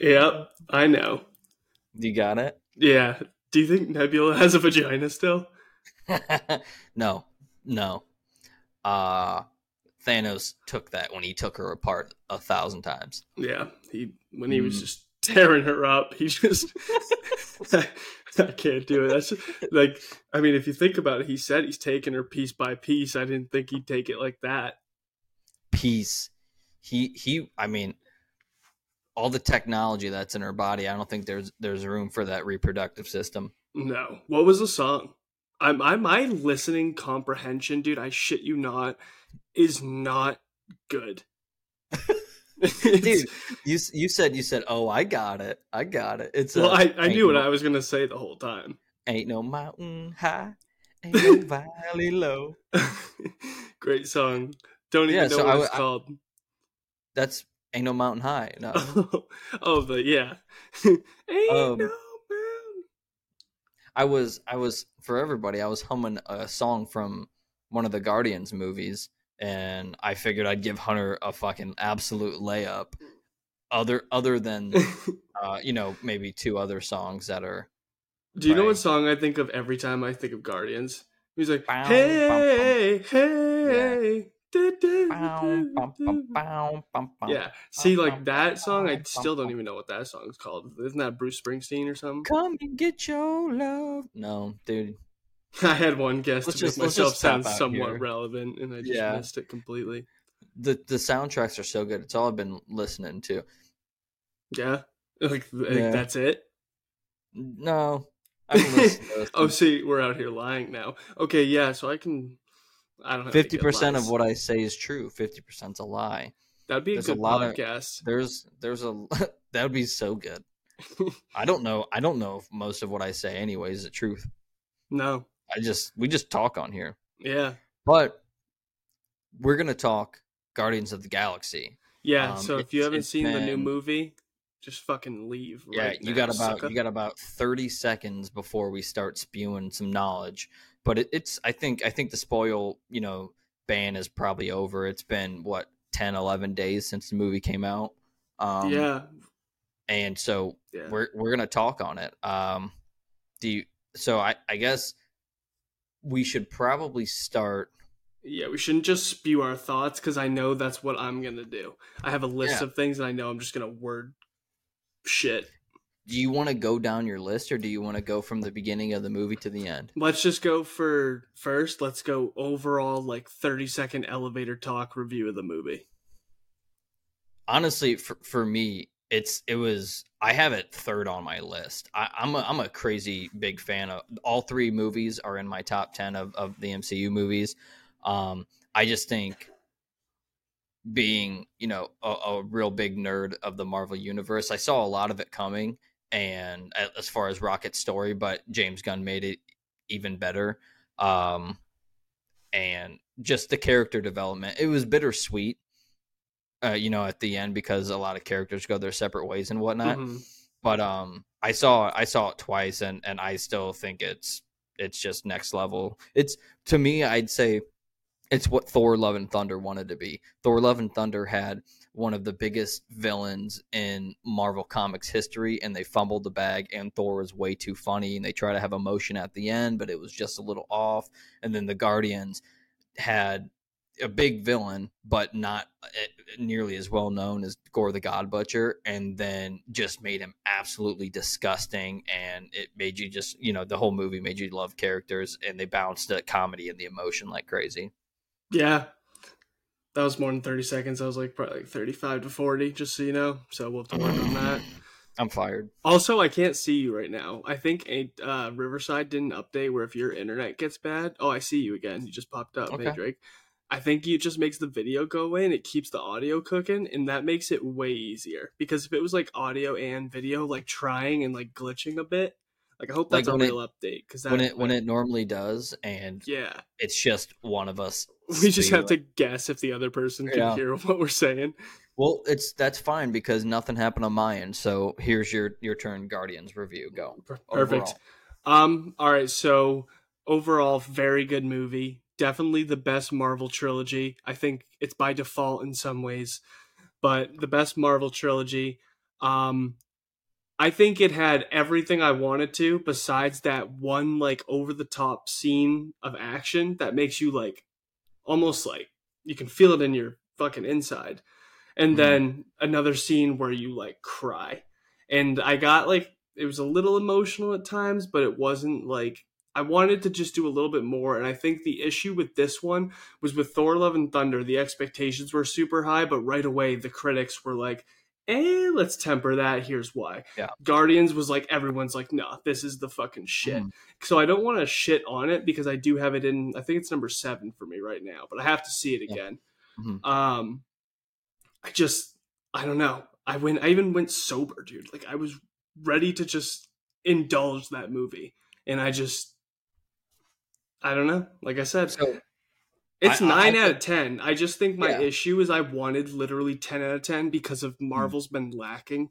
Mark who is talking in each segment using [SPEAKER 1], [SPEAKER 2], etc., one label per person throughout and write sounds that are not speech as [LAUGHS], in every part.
[SPEAKER 1] Yep, I know.
[SPEAKER 2] You got it?
[SPEAKER 1] Yeah. Do you think Nebula has a vagina still? [LAUGHS]
[SPEAKER 2] no, no. Uh Thanos took that when he took her apart a thousand times.
[SPEAKER 1] Yeah. He when he was mm. just tearing her up, he just [LAUGHS] I can't do it. That's like I mean, if you think about it, he said he's taking her piece by piece. I didn't think he'd take it like that.
[SPEAKER 2] Piece. He he I mean all the technology that's in her body, I don't think there's there's room for that reproductive system.
[SPEAKER 1] No. What was the song? I'm I my listening comprehension, dude, I shit you not, is not good. [LAUGHS] [LAUGHS]
[SPEAKER 2] dude, [LAUGHS] you you said you said, "Oh, I got it, I got it." It's
[SPEAKER 1] well, a, I I knew what I was gonna say the whole time.
[SPEAKER 2] Ain't no mountain high, ain't no [LAUGHS] valley low.
[SPEAKER 1] Great song. Don't even yeah, know so what I, it's I, called.
[SPEAKER 2] That's ain't no mountain high. No.
[SPEAKER 1] oh, but yeah. ain't um, no
[SPEAKER 2] I was I was for everybody. I was humming a song from one of the Guardians movies, and I figured I'd give Hunter a fucking absolute layup. Other other than [LAUGHS] uh, you know maybe two other songs that are.
[SPEAKER 1] Do you know what song I think of every time I think of Guardians? He's like, bow, hey, bow, hey. Yeah. Yeah. See, like that song, I still don't even know what that song is called. Isn't that Bruce Springsteen or something?
[SPEAKER 2] Come and get your love. No, dude. [LAUGHS]
[SPEAKER 1] I had one guess let's to just, make myself sound somewhat here. relevant, and I just yeah. missed it completely.
[SPEAKER 2] The the soundtracks are so good. It's all I've been listening to.
[SPEAKER 1] Yeah, like, yeah. that's it.
[SPEAKER 2] No, [LAUGHS]
[SPEAKER 1] oh, see, we're out here lying now. Okay, yeah, so I can I don't.
[SPEAKER 2] Fifty percent of what I say is true. Fifty percent's a lie.
[SPEAKER 1] That'd be a there's good a lot podcast.
[SPEAKER 2] Of, there's there's a [LAUGHS] that would be so good. I don't know. I don't know if most of what I say anyway is the truth.
[SPEAKER 1] No.
[SPEAKER 2] I just we just talk on here.
[SPEAKER 1] Yeah.
[SPEAKER 2] But we're gonna talk Guardians of the Galaxy.
[SPEAKER 1] Yeah. Um, so if you haven't seen been, the new movie, just fucking leave.
[SPEAKER 2] Yeah, right you now, got about sucker. you got about thirty seconds before we start spewing some knowledge but it, it's I think I think the spoil you know ban is probably over. It's been what 10, 11 days since the movie came out.
[SPEAKER 1] Um, yeah,
[SPEAKER 2] and so yeah. we're we're gonna talk on it. Um, do you? So I I guess we should probably start.
[SPEAKER 1] Yeah, we shouldn't just spew our thoughts because I know that's what I'm gonna do. I have a list yeah. of things and I know I'm just gonna word shit
[SPEAKER 2] do you want to go down your list or do you want to go from the beginning of the movie to the end?
[SPEAKER 1] Let's just go for first. Let's go overall like 30 second elevator talk review of the movie.
[SPEAKER 2] Honestly, for, for me, it's it was I have it third on my list. I, am a I'm a crazy big fan of all three movies are in my top ten of, of the MCU movies. Um, I just think being you know a, a, real big nerd of the Marvel universe, I saw a lot of it coming, and as far as Rocket's story, but James Gunn made it even better. Um, and just the character development, it was bittersweet. Uh, you know, at the end because a lot of characters go their separate ways and whatnot. Mm-hmm. But um, I saw I saw it twice, and and I still think it's it's just next level. It's to me, I'd say it's what Thor: Love and Thunder wanted to be. Thor: Love and Thunder had one of the biggest villains in Marvel Comics history, and they fumbled the bag. And Thor was way too funny, and they try to have emotion at the end, but it was just a little off. And then the Guardians had a big villain, but not eh, nearly as well known as Gorr the God Butcher, and then just made him absolutely disgusting. And it made you just, you know, the whole movie made you love characters, and they bounced the comedy and the emotion like crazy.
[SPEAKER 1] Yeah, that was more than 30 seconds. I was like probably like 35 to 40, just so you know. So we'll have to work on that. [SIGHS]
[SPEAKER 2] I'm fired.
[SPEAKER 1] Also, I can't see you right now. I think a uh, Riverside did an update where if your internet gets bad, oh, I see you again. You just popped up. Okay. Hey, Drake. I think it just makes the video go away and it keeps the audio cooking, and that makes it way easier. Because if it was like audio and video, like trying and like glitching a bit, like I hope that's like a real it, update because
[SPEAKER 2] when it when it normally does, and
[SPEAKER 1] yeah,
[SPEAKER 2] it's just one of us. [LAUGHS]
[SPEAKER 1] We just have to guess if the other person can yeah. hear [LAUGHS] what we're saying.
[SPEAKER 2] Well, it's that's fine because nothing happened on my end. So here's your your turn, Guardians review. Go.
[SPEAKER 1] Perfect. Overall. Um. All right. So overall, very good movie. Definitely the best Marvel trilogy. I think it's by default in some ways, but the best Marvel trilogy. Um, I think it had everything I wanted to, besides that one like over the top scene of action that makes you like almost like you can feel it in your fucking inside. And mm-hmm. then another scene where you like cry. And I got like it was a little emotional at times, but it wasn't like I wanted to just do a little bit more. And I think the issue with this one was with Thor Love and Thunder, the expectations were super high, but right away the critics were like, eh, let's temper that. Here's why.
[SPEAKER 2] Yeah.
[SPEAKER 1] Guardians was like, everyone's like, no, this is the fucking shit. Mm. So I don't want to shit on it because I do have it in, I think it's number seven for me right now, but I have to see it again. Yeah. Mm-hmm. Um, I just, I don't know. I went, I even went sober, dude. Like I was ready to just indulge that movie. And I just, I don't know. Like I said, so it's I, nine I, out of ten. I just think my yeah. issue is I wanted literally ten out of ten because of hmm. Marvel's mm. been lacking,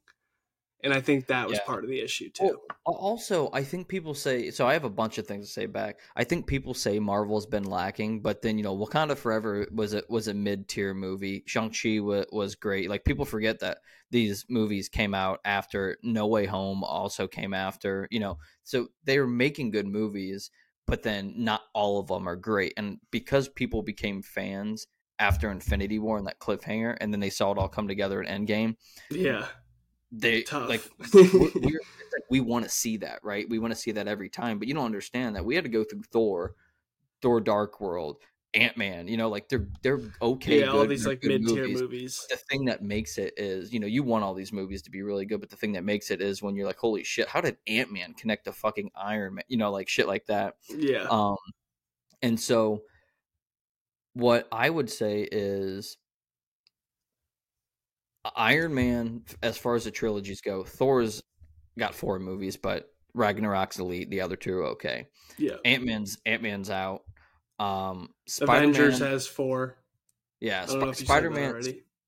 [SPEAKER 1] and I think that was yeah. part of the issue too.
[SPEAKER 2] Well, also, I think people say so. I have a bunch of things to say back. I think people say Marvel's been lacking, but then you know, Wakanda Forever was a was a mid tier movie. Shang Chi was, was great. Like people forget that these movies came out after No Way Home also came after. You know, so they were making good movies but then not all of them are great. And because people became fans after Infinity War and that cliffhanger, and then they saw it all come together in Endgame.
[SPEAKER 1] Yeah,
[SPEAKER 2] they Tough. [LAUGHS] like we we want to see that, right? We want to see that every time, but you don't understand that we had to go through Thor, Thor Dark World, Ant Man. You know, like they're they're okay.
[SPEAKER 1] Yeah, all these like mid tier movies. movies.
[SPEAKER 2] The thing that makes it is, you know, you want all these movies to be really good, but the thing that makes it is when you're like, holy shit, how did Ant Man connect to fucking Iron Man? You know, like shit like that.
[SPEAKER 1] Yeah.
[SPEAKER 2] Um, and so what I would say is Iron Man, as far as the trilogies go, Thor's got four movies, but Ragnarok's elite. The other two are okay.
[SPEAKER 1] Yeah.
[SPEAKER 2] Ant Man's Ant Man's out. Um,
[SPEAKER 1] Spider-Man, Avengers has four.
[SPEAKER 2] Yeah, Sp- Spider Man.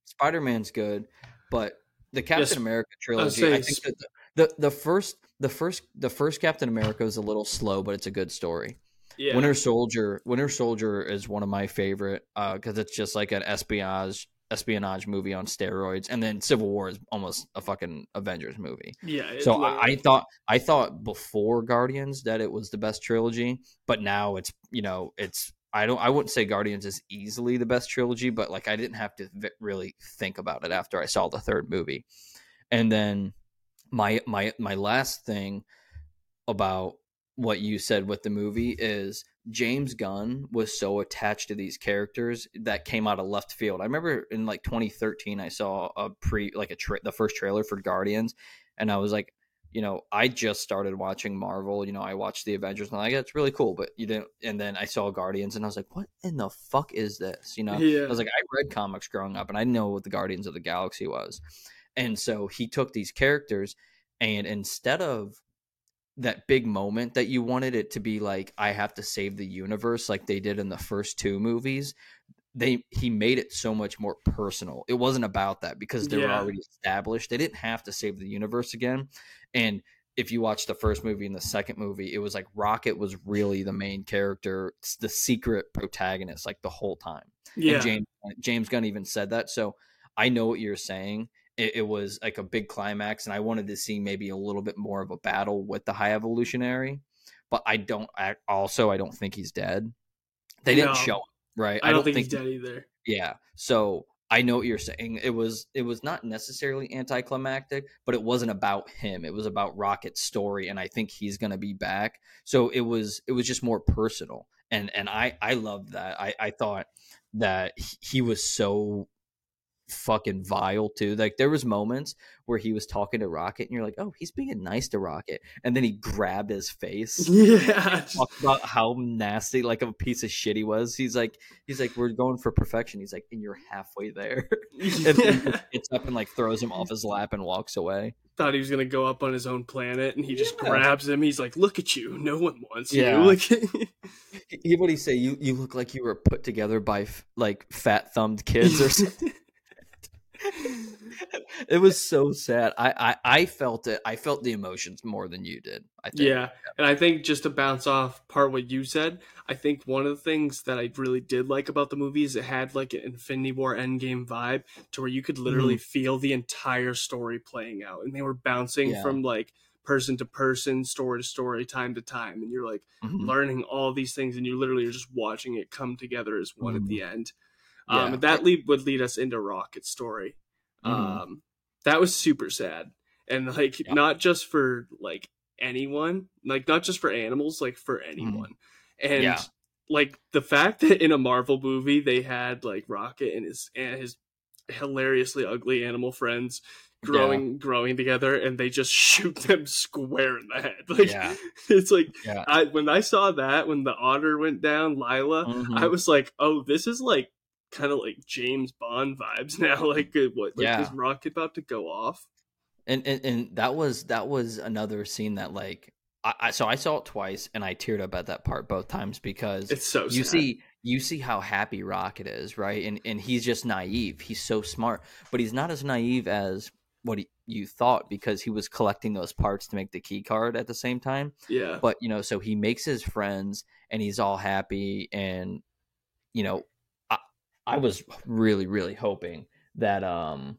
[SPEAKER 2] Spider Man's good, but the Captain yes, America trilogy. I think that the, the, the first the first the first Captain America is a little slow, but it's a good story. Yeah. Winter Soldier. Winter Soldier is one of my favorite because uh, it's just like an espionage espionage movie on steroids, and then Civil War is almost a fucking Avengers movie.
[SPEAKER 1] Yeah.
[SPEAKER 2] So I, I, thought I thought before Guardians that it was the best trilogy, but now it's you know it's I don't I wouldn't say Guardians is easily the best trilogy, but like I didn't have to v- really think about it after I saw the third movie, and then my my my last thing about what you said with the movie is James Gunn was so attached to these characters that came out of left field. I remember in like 2013, I saw a pre like a tra- the first trailer for Guardians, and I was like, you know, I just started watching Marvel. You know, I watched the Avengers, and I'm like, it's really cool. But you didn't, and then I saw Guardians, and I was like, what in the fuck is this? You know, yeah. I was like, I read comics growing up, and I know what the Guardians of the Galaxy was, and so he took these characters, and instead of that big moment that you wanted it to be like I have to save the universe like they did in the first two movies they he made it so much more personal. It wasn't about that because they yeah. were already established. They didn't have to save the universe again. And if you watch the first movie and the second movie it was like rocket was really the main character the secret protagonist like the whole time.
[SPEAKER 1] Yeah.
[SPEAKER 2] And james james gunn even said that. So i know what you're saying it, it, was like a big climax, and I wanted to see maybe a little bit more of a battle with the High Evolutionary. But I don't. I, also, I don't think he's dead. They didn't show him, right?
[SPEAKER 1] I, I don't, don't, think, think he's dead either.
[SPEAKER 2] Yeah. So I know what you're saying. It was it was not necessarily anticlimactic, but it wasn't about him. It was about Rocket's story, and I think he's gonna be back. So it was it was just more personal, and and I I loved that. I I thought that he was so fucking vile too. Like there was moments where he was talking to Rocket, and you're like, "Oh, he's being nice to Rocket," and then he grabbed his face. [LAUGHS]
[SPEAKER 1] Yeah,
[SPEAKER 2] talk about how nasty, like a piece of shit he was. He's like, he's like, "We're going for perfection." He's like, "And you're halfway there." [LAUGHS] and yeah. gets up and like throws him off his lap and walks away.
[SPEAKER 1] Thought he was gonna go up on his own planet, and he just yeah. grabs him. He's like, "Look at you! No one wants yeah. you." [LAUGHS] Like,
[SPEAKER 2] he, what do he say? You you look like you were put together by like fat thumbed kids or something it was so sad. I, I I felt it. I felt the emotions more than you did. I think.
[SPEAKER 1] Yeah, and I think just to bounce off part what you said, I think one of the things that I really did like about the movie is it had like an Infinity War Endgame vibe to where you could literally mm-hmm. feel the entire story playing out, and they were bouncing yeah. from like person to person, story to story, time to time, and you're like mm-hmm. learning all these things, and you literally are just watching it come together as one mm-hmm. at the end. Um, that lead would lead us into Rocket's story. Mm-hmm. Um, that was super sad, and like yeah. not just for like anyone, like not just for animals, like for mm-hmm. anyone, and. Yeah. Like the fact that in a Marvel movie they had like Rocket and his and his hilariously ugly animal friends growing yeah. growing together and they just [LAUGHS] shoot them square in the head like yeah. [LAUGHS] it's like yeah. I, when i saw that when the otter went down Lylla mm-hmm. i was like oh this is like kind of like james bond vibes [LAUGHS] now like uh, what like yeah. is rocket about to go off
[SPEAKER 2] and, and and that was that was another scene that like I, I so i saw it twice and i teared up at that part both times because
[SPEAKER 1] it's so
[SPEAKER 2] you see you see how happy rocket is right and and he's just naive he's so smart but he's not as naive as what he, you thought because he was collecting those parts to make the key card at the same time.
[SPEAKER 1] Yeah.
[SPEAKER 2] But you know, so he makes his friends and he's all happy and you know, I was really really hoping that um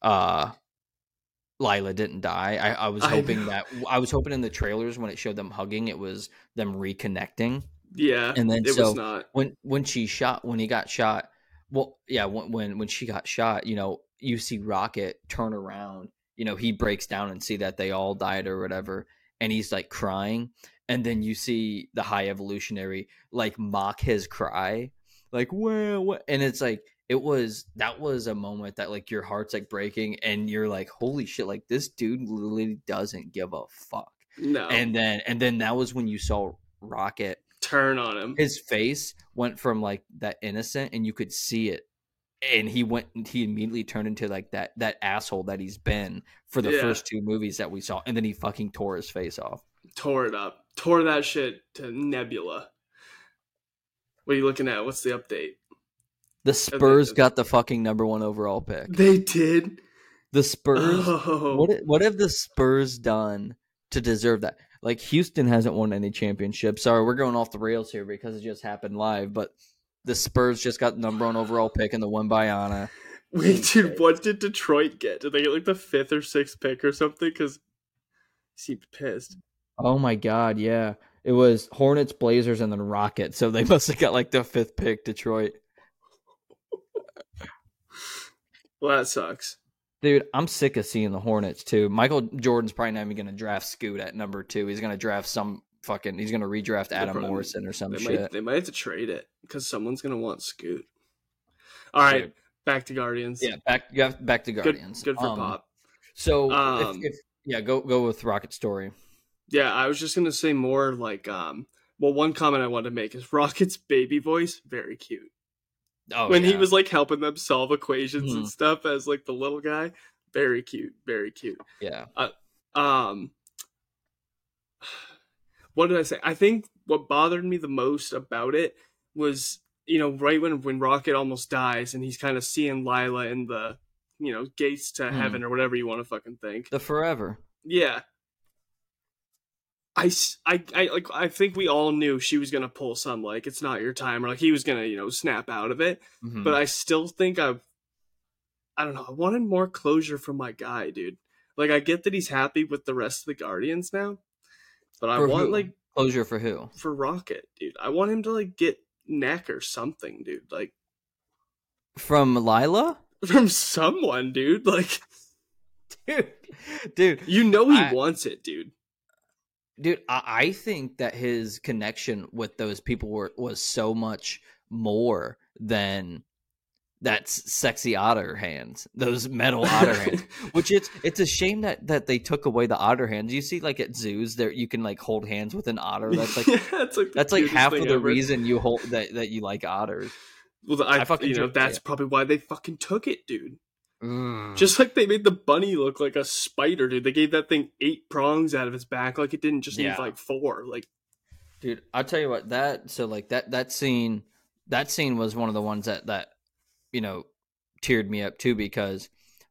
[SPEAKER 2] uh Lylla didn't die. I, I was hoping I that I was hoping in the trailers when it showed them hugging, it was them reconnecting.
[SPEAKER 1] Yeah,
[SPEAKER 2] and then so when when she shot when he got shot, well, yeah, when when when she got shot, you know, you see Rocket turn around, you know, he breaks down and see that they all died or whatever, and he's like crying. And then you see the high evolutionary like mock his cry, like, well, what? And it's like, it was that was a moment that like your heart's like breaking and you're like, holy shit, like this dude literally doesn't give a fuck.
[SPEAKER 1] No.
[SPEAKER 2] And then, and then that was when you saw Rocket
[SPEAKER 1] turn on him.
[SPEAKER 2] His face went from like that innocent and you could see it and he went he immediately turned into like that that asshole that he's been for the yeah. first two movies that we saw and then he fucking tore his face off
[SPEAKER 1] tore it up tore that shit to nebula what are you looking at what's the update
[SPEAKER 2] the spurs got the fucking number one overall pick
[SPEAKER 1] they did
[SPEAKER 2] the spurs oh. what what have the spurs done to deserve that like houston hasn't won any championships sorry we're going off the rails here because it just happened live but the Spurs just got number one overall pick and the one by Anna.
[SPEAKER 1] Wait, dude, what did Detroit get? Did they get like the fifth or sixth pick or something? Because seemed pissed.
[SPEAKER 2] Oh my god, yeah. It was Hornets, Blazers, and then Rockets. So they [LAUGHS] must have got like the fifth pick, Detroit.
[SPEAKER 1] well, that sucks.
[SPEAKER 2] Dude, I'm sick of seeing the Hornets too. Michael Jordan's probably not even going to draft Scoot at number two. He's going to draft some fucking he's gonna redraft Adam probably, Morrison or some
[SPEAKER 1] they
[SPEAKER 2] shit.
[SPEAKER 1] Might, they might have to trade it because someone's gonna want Scoot. All right, Dude. back to Guardians.
[SPEAKER 2] Yeah, back back to Guardians.
[SPEAKER 1] Good, good for um, Pop.
[SPEAKER 2] So um, if, if, yeah, go go with Rocket Story.
[SPEAKER 1] Yeah, I was just gonna say more like um. Well, one comment I wanted to make is Rocket's baby voice very cute. Oh, when yeah. he was like helping them solve equations mm-hmm. and stuff as like the little guy, very cute, very cute.
[SPEAKER 2] Yeah.
[SPEAKER 1] Uh, um, what did I say? I think what bothered me the most about it was, you know, right when when Rocket almost dies and he's kind of seeing Lylla in the, you know, gates to mm. heaven or whatever you want to fucking think.
[SPEAKER 2] The forever.
[SPEAKER 1] Yeah. I, I, I like I think we all knew she was gonna pull some like it's not your time or like he was gonna you know snap out of it, mm-hmm. but I still think I, I don't know. I wanted more closure from my guy, dude. Like I get that he's happy with the rest of the Guardians now, but I want who? like
[SPEAKER 2] closure for who?
[SPEAKER 1] For Rocket, dude. I want him to like get neck or something, dude. Like
[SPEAKER 2] from Lylla? [LAUGHS]
[SPEAKER 1] From someone, dude. Like [LAUGHS]
[SPEAKER 2] dude. Dude.
[SPEAKER 1] You know he I, wants it, dude.
[SPEAKER 2] Dude, I, I think that his connection with those people were was so much more than that's sexy otter hands, those metal otter hands. [LAUGHS] Which it's it's a shame that that they took away the otter hands. You see, like at zoos, there you can like hold hands with an otter. [LAUGHS] That's like yeah, that's like, that's like half of the ever. reason you hold that that you like otters.
[SPEAKER 1] Well, I, I fucking you know that's it. probably why they fucking took it, dude. Mm. Just like they made the bunny look like a spider, dude. They gave that thing eight prongs out of its back, like it didn't just yeah. need like four. Like,
[SPEAKER 2] dude, I'll tell you what that. So like that that scene, that scene was one of the ones that that you know, teared me up too because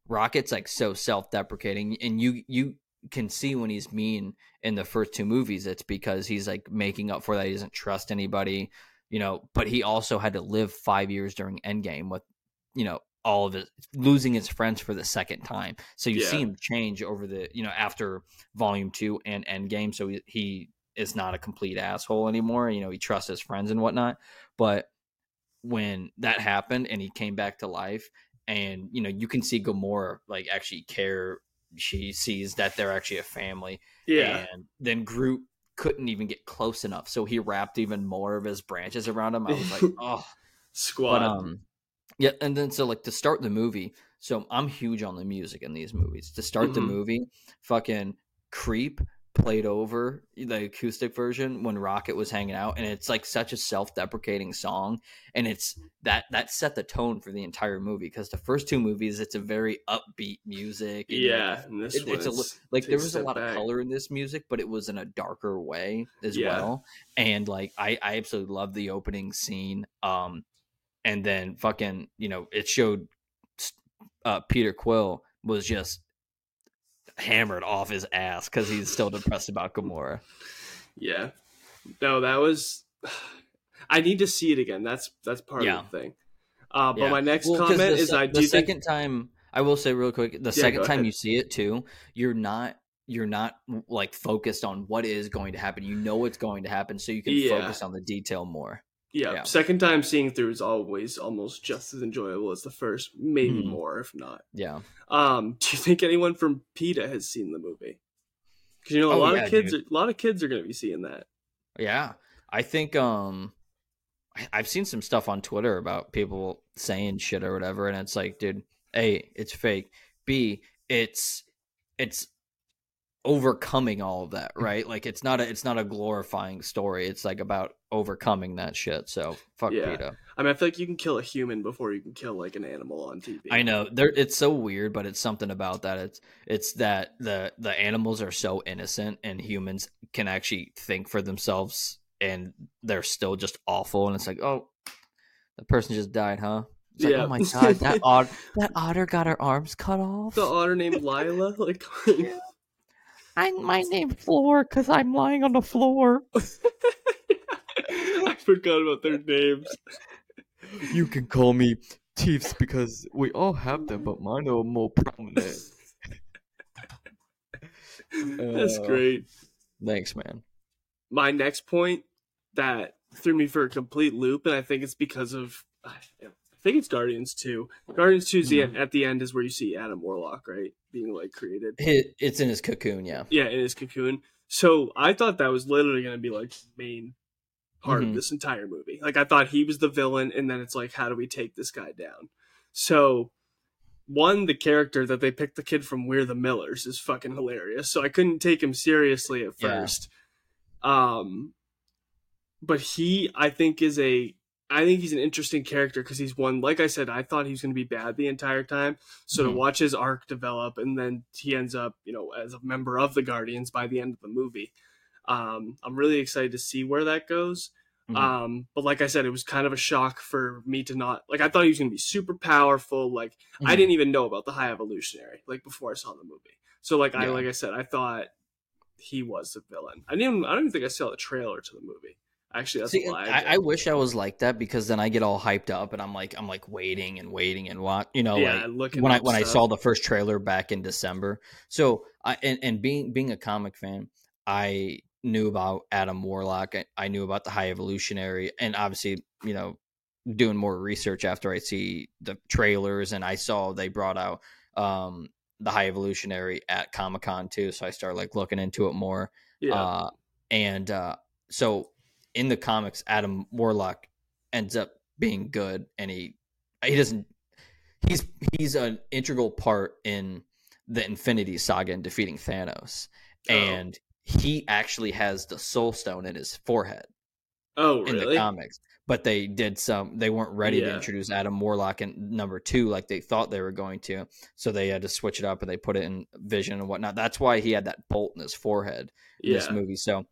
[SPEAKER 2] Rocket's like so self-deprecating, and you you can see when he's mean in the first two movies. It's because he's like making up for that. He doesn't trust anybody, you know. But he also had to live five years during Endgame with, you know, all of his losing his friends for the second time. So you yeah. see him change over the you know after Volume Two and Endgame. So he, he is not a complete asshole anymore. You know, he trusts his friends and whatnot. But when that happened and he came back to life and you know you can see Gamora like actually care. She sees that they're actually a family.
[SPEAKER 1] Yeah.
[SPEAKER 2] And then Groot couldn't even get close enough, so he wrapped even more of his branches around him. I was like, [LAUGHS] oh,
[SPEAKER 1] squad. But,
[SPEAKER 2] um, yeah, and then so like to start the movie. So I'm huge on the music in these movies. To start mm-hmm. the movie, fucking creep played over the acoustic version when Rocket was hanging out, and it's like such a self-deprecating song, and it's that that set the tone for the entire movie because the first two movies it's a very upbeat music.
[SPEAKER 1] yeah,
[SPEAKER 2] like, it, it's a like there was a lot back. of color in this music, but it was in a darker way as yeah. well, and like I I absolutely love the opening scene. Um, and then fucking you know it showed uh, Peter Quill was just hammered off his ass because he's still depressed about Gamora.
[SPEAKER 1] Yeah, no, that was. [SIGHS] I need to see it again. That's that's part yeah. of the thing. Uh, but yeah. my next well, comment the, is, I
[SPEAKER 2] the second think... time. I will say real quick, the yeah, second time you see it too, you're not you're not like focused on what is going to happen. You know what's going to happen, so you can focus on the detail more.
[SPEAKER 1] Yeah, yeah, second time seeing through is always almost just as enjoyable as the first, maybe mm. more if not.
[SPEAKER 2] Yeah.
[SPEAKER 1] Um, [LAUGHS] do you think anyone from PETA has seen the movie? Because you know a oh, lot yeah, of kids, are, a lot of kids are going to be seeing that.
[SPEAKER 2] Yeah, I think um, I've seen some stuff on Twitter about people saying shit or whatever, and it's like, dude, a, it's fake. B, it's it's overcoming all of that, [LAUGHS] right? Like it's not a it's not a glorifying story. It's like about overcoming that shit. So fuck yeah. PETA.
[SPEAKER 1] I mean, I feel like you can kill a human before you can kill like an animal on TV.
[SPEAKER 2] I know. There it's so weird, but it's something about that. It's it's that the the animals are so innocent and humans can actually think for themselves and they're still just awful and it's like, "Oh, the person just died, huh?" It's yeah. Like, oh my god, that otter, [LAUGHS] that otter got her arms cut off.
[SPEAKER 1] The otter named Lylla, [LAUGHS] like
[SPEAKER 2] yeah. I my name Floor because I'm lying on the floor. [LAUGHS] [LAUGHS]
[SPEAKER 1] Forgot about their names. [LAUGHS]
[SPEAKER 2] You can call me Teefs because we all have them, but mine are more prominent. [LAUGHS]
[SPEAKER 1] That's uh, great.
[SPEAKER 2] Thanks, man.
[SPEAKER 1] My next point that threw me for a complete loop, and I think it's because of I think it's Guardians 2. Guardians 2 is mm-hmm. the, at the end is where you see Adam Warlock, right? Being like created.
[SPEAKER 2] It's in his cocoon, yeah.
[SPEAKER 1] Yeah, in his cocoon. So I thought that was literally going to be like main part mm-hmm. of this entire movie. Like I thought he was the villain, and then it's like, how do we take this guy down? So one, the character that they picked the kid from We're the Millers is fucking hilarious. So I couldn't take him seriously at first. Yeah. Um but he I think is a I think he's an interesting character because he's one like I said, I thought he was gonna be bad the entire time. So mm-hmm. to watch his arc develop and then he ends up, you know, as a member of the Guardians by the end of the movie. Um, I'm really excited to see where that goes. Mm-hmm. Um, but like I said, it was kind of a shock for me to not like. I thought he was going to be super powerful. Like mm-hmm. I didn't even know about the High Evolutionary like before I saw the movie. So like yeah. I like I said, I thought he was the villain. I didn't. I don't even think I saw the trailer to the movie. Actually, that's See, a lie.
[SPEAKER 2] I, I, wish I was like that because then I get all hyped up and I'm like I'm like waiting and waiting and what you know yeah, like when I when stuff. I saw the first trailer back in December. So I and, and being being a comic fan, I knew about Adam Warlock. I, I knew about the High Evolutionary, and obviously, you know, doing more research after I see the trailers, and I saw they brought out um, the High Evolutionary at Comic Con too. So I started like looking into it more. Yeah. Uh, and uh, so in the comics, Adam Warlock ends up being good, and he he doesn't. He's he's an integral part in the Infinity Saga and defeating Thanos, oh. and he actually has the soul stone in his forehead.
[SPEAKER 1] Oh, really?
[SPEAKER 2] In the comics. But they did some they weren't ready yeah. to introduce Adam Warlock in number two like they thought they were going to. So they had to switch it up and they put it in vision and whatnot. That's why he had that bolt in his forehead in yeah. this movie. So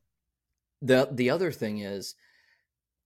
[SPEAKER 2] the the other thing is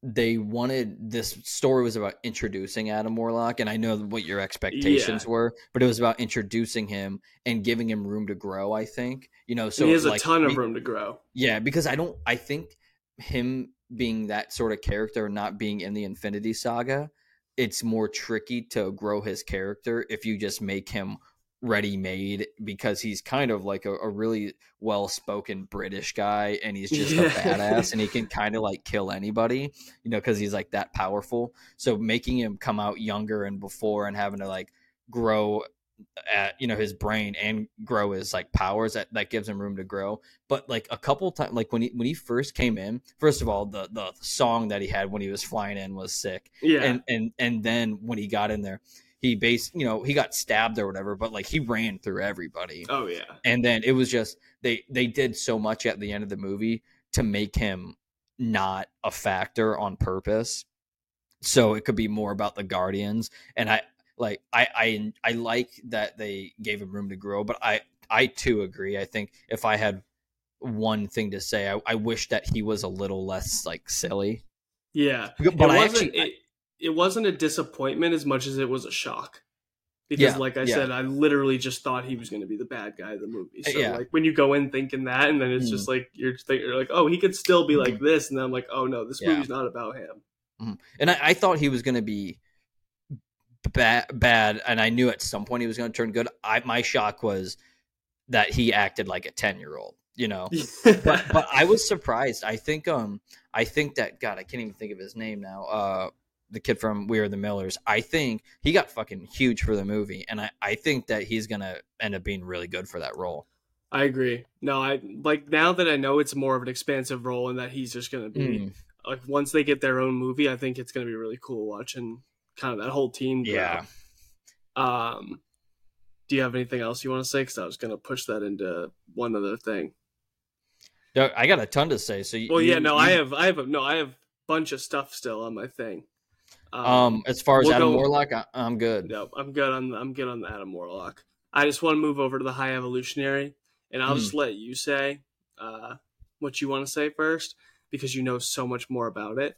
[SPEAKER 2] they wanted this story was about introducing Adam Warlock, and I know what your expectations yeah. were, but it was about introducing him and giving him room to grow. I think you know, so
[SPEAKER 1] he has like, a ton of room to grow.
[SPEAKER 2] Yeah, because I don't. I think him being that sort of character, not being in the Infinity Saga, it's more tricky to grow his character if you just make him ready made because he's kind of like a, a really well spoken British guy and he's just yeah. a [LAUGHS] badass and he can kind of like kill anybody, you know, because he's like that powerful. So making him come out younger and before and having to like grow at you know his brain and grow his like powers that that gives him room to grow but like a couple times like when he when he first came in first of all the the song that he had when he was flying in was sick
[SPEAKER 1] yeah
[SPEAKER 2] and and and then when he got in there he based you know he got stabbed or whatever but like he ran through everybody.
[SPEAKER 1] Oh yeah.
[SPEAKER 2] And then it was just they they did so much at the end of the movie to make him not a factor on purpose. So it could be more about the guardians. And i like i i i like that they gave him room to grow but i i too agree. I think if i had one thing to say i, I wish that he was a little less like silly.
[SPEAKER 1] Yeah. But I actually, it, it wasn't a disappointment as much as it was a shock because yeah, like i yeah. said i literally just thought he was going to be the bad guy of the movie so yeah. like when you go in thinking that and then it's mm. just like you're, you're like oh he could still be like mm. this and then i'm like oh no this movie's not about him
[SPEAKER 2] mm. and I, I, thought he was going to be bad bad and i knew at some point he was going to turn good i my shock was that he acted like a 10 year old you know [LAUGHS] but, but i was surprised i think um i think that god i can't even think of his name now uh the kid from We Are the Millers, I think he got fucking huge for the movie, and I, I think that he's gonna end up being really good for that role.
[SPEAKER 1] I agree. No, I like now that I know it's more of an expansive role and that he's just gonna be mm. like once they get their own movie, I think it's gonna be really cool watching kind of that whole team.
[SPEAKER 2] Grow. Yeah.
[SPEAKER 1] Um, do you have anything else you want to say? Because I was gonna push that into one other thing.
[SPEAKER 2] I got a ton to say. So, you,
[SPEAKER 1] well, yeah, no, you... I have, I have, a, no, I have a bunch of stuff still on my thing.
[SPEAKER 2] Um, um, as far as we'll Adam go, Warlock, I, am good.
[SPEAKER 1] No, I'm good on I'm good on the Adam Warlock. I just want to move over to the High Evolutionary, and I'll mm. just let you say uh, what you want to say first because you know so much more about it,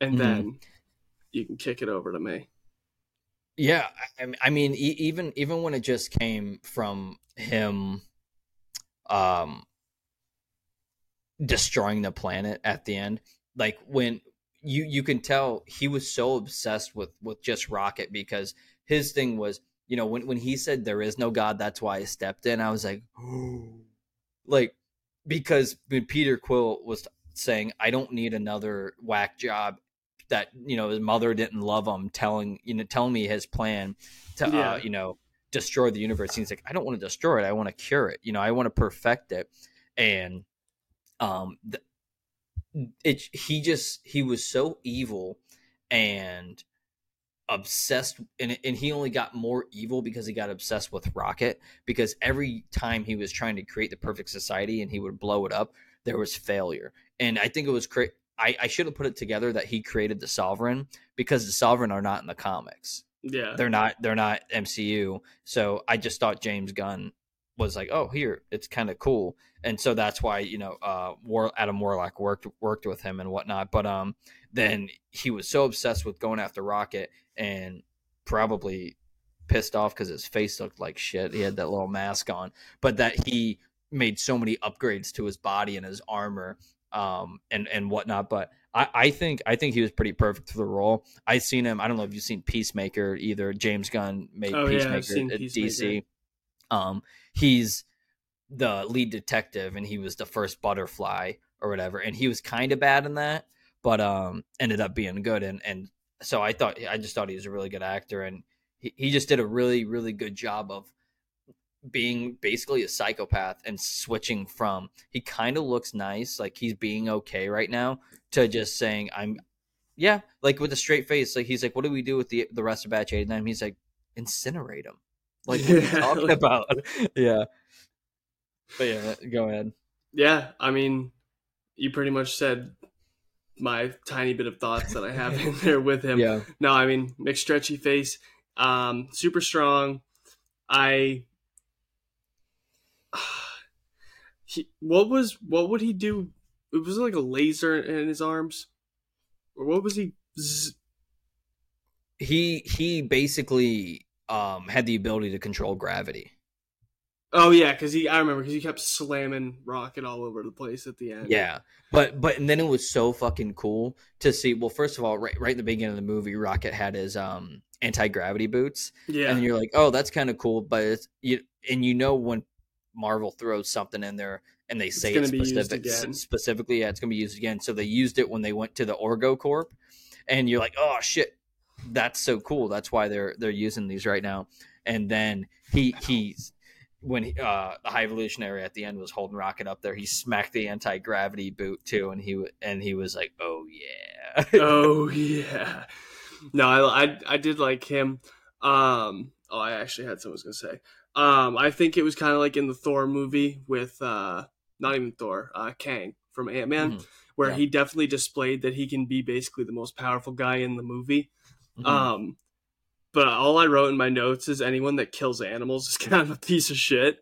[SPEAKER 1] and mm. then you can kick it over to me.
[SPEAKER 2] Yeah, I, I mean, even even when it just came from him, um, destroying the planet at the end, like when you you can tell he was so obsessed with with just Rocket because his thing was you know when when he said there is no God that's why I stepped in I was like [GASPS] like because when Peter Quill was saying I don't need another whack job that you know his mother didn't love him telling you know telling me his plan to uh, yeah. uh, you know destroy the universe he's like I don't want to destroy it I want to cure it you know I want to perfect it and um th- it he just he was so evil and obsessed and, and he only got more evil because he got obsessed with rocket because every time he was trying to create the perfect society and he would blow it up there was failure. And i think it was cra- I, I should have put it together that he created the sovereign because the sovereign are not in the comics.
[SPEAKER 1] Yeah.
[SPEAKER 2] They're not they're not mcu so i just thought james gunn was like, oh, here, it's kind of cool, and so that's why you know, uh, War- Adam Warlock worked worked with him and whatnot. But um, then he was so obsessed with going after Rocket and probably pissed off because his face looked like shit. He had that little mask on, but that he made so many upgrades to his body and his armor um and and whatnot but I, I think I think he was pretty perfect for the role. I've seen him. I don't know if you've seen Peacemaker either. James Gunn made oh, Peacemaker yeah, at Peacemaker. DC. Um, he's the lead detective and he was the first butterfly or whatever and he was kind of bad in that but um ended up being good and and so i thought i just thought he was a really good actor and he, he just did a really really good job of being basically a psychopath and switching from he kind of looks nice like he's being okay right now to just saying i'm yeah like with a straight face like he's like what do we do with the the rest of batch 89 he's like incinerate him like, [LAUGHS] what are you talking about? [LAUGHS] yeah. But yeah, go ahead.
[SPEAKER 1] Yeah, I mean, you pretty much said my tiny bit of thoughts that I have [LAUGHS] in there with him.
[SPEAKER 2] Yeah.
[SPEAKER 1] No, I mean, mixed stretchy face, um, super strong. I. [SIGHS] He, what was what would he do? It was like a laser in his arms. what was he? Z-
[SPEAKER 2] he he basically um had the ability to control gravity.
[SPEAKER 1] Oh yeah, because he I remember because he kept slamming Rocket all over the place at the end.
[SPEAKER 2] Yeah, but but and then it was so fucking cool to see. Well, first of all, right right in the beginning of the movie, Rocket had his um anti gravity boots.
[SPEAKER 1] Yeah,
[SPEAKER 2] and you're like, oh, that's kind of cool, but it's you and you know when Marvel throws something in there and they say it's, it's specific, specifically, yeah, it's gonna be used again. So they used it when they went to the Orgo Corp, and you're like, oh shit, that's so cool. That's why they're they're using these right now. And then he he's when he, uh, the high evolutionary at the end was holding Rocket up there, he smacked the anti gravity boot too, and he and he was like, "Oh yeah, [LAUGHS]
[SPEAKER 1] oh yeah." No, I, I, I did like him. Um, oh, I actually had something I was gonna say. Um, I think it was kind of like in the Thor movie with uh, not even Thor, uh, Kang from Ant Man, mm-hmm. where yeah. he definitely displayed that he can be basically the most powerful guy in the movie. Mm-hmm. Um, but all I wrote in my notes is anyone that kills animals is [LAUGHS] kind of a piece of shit.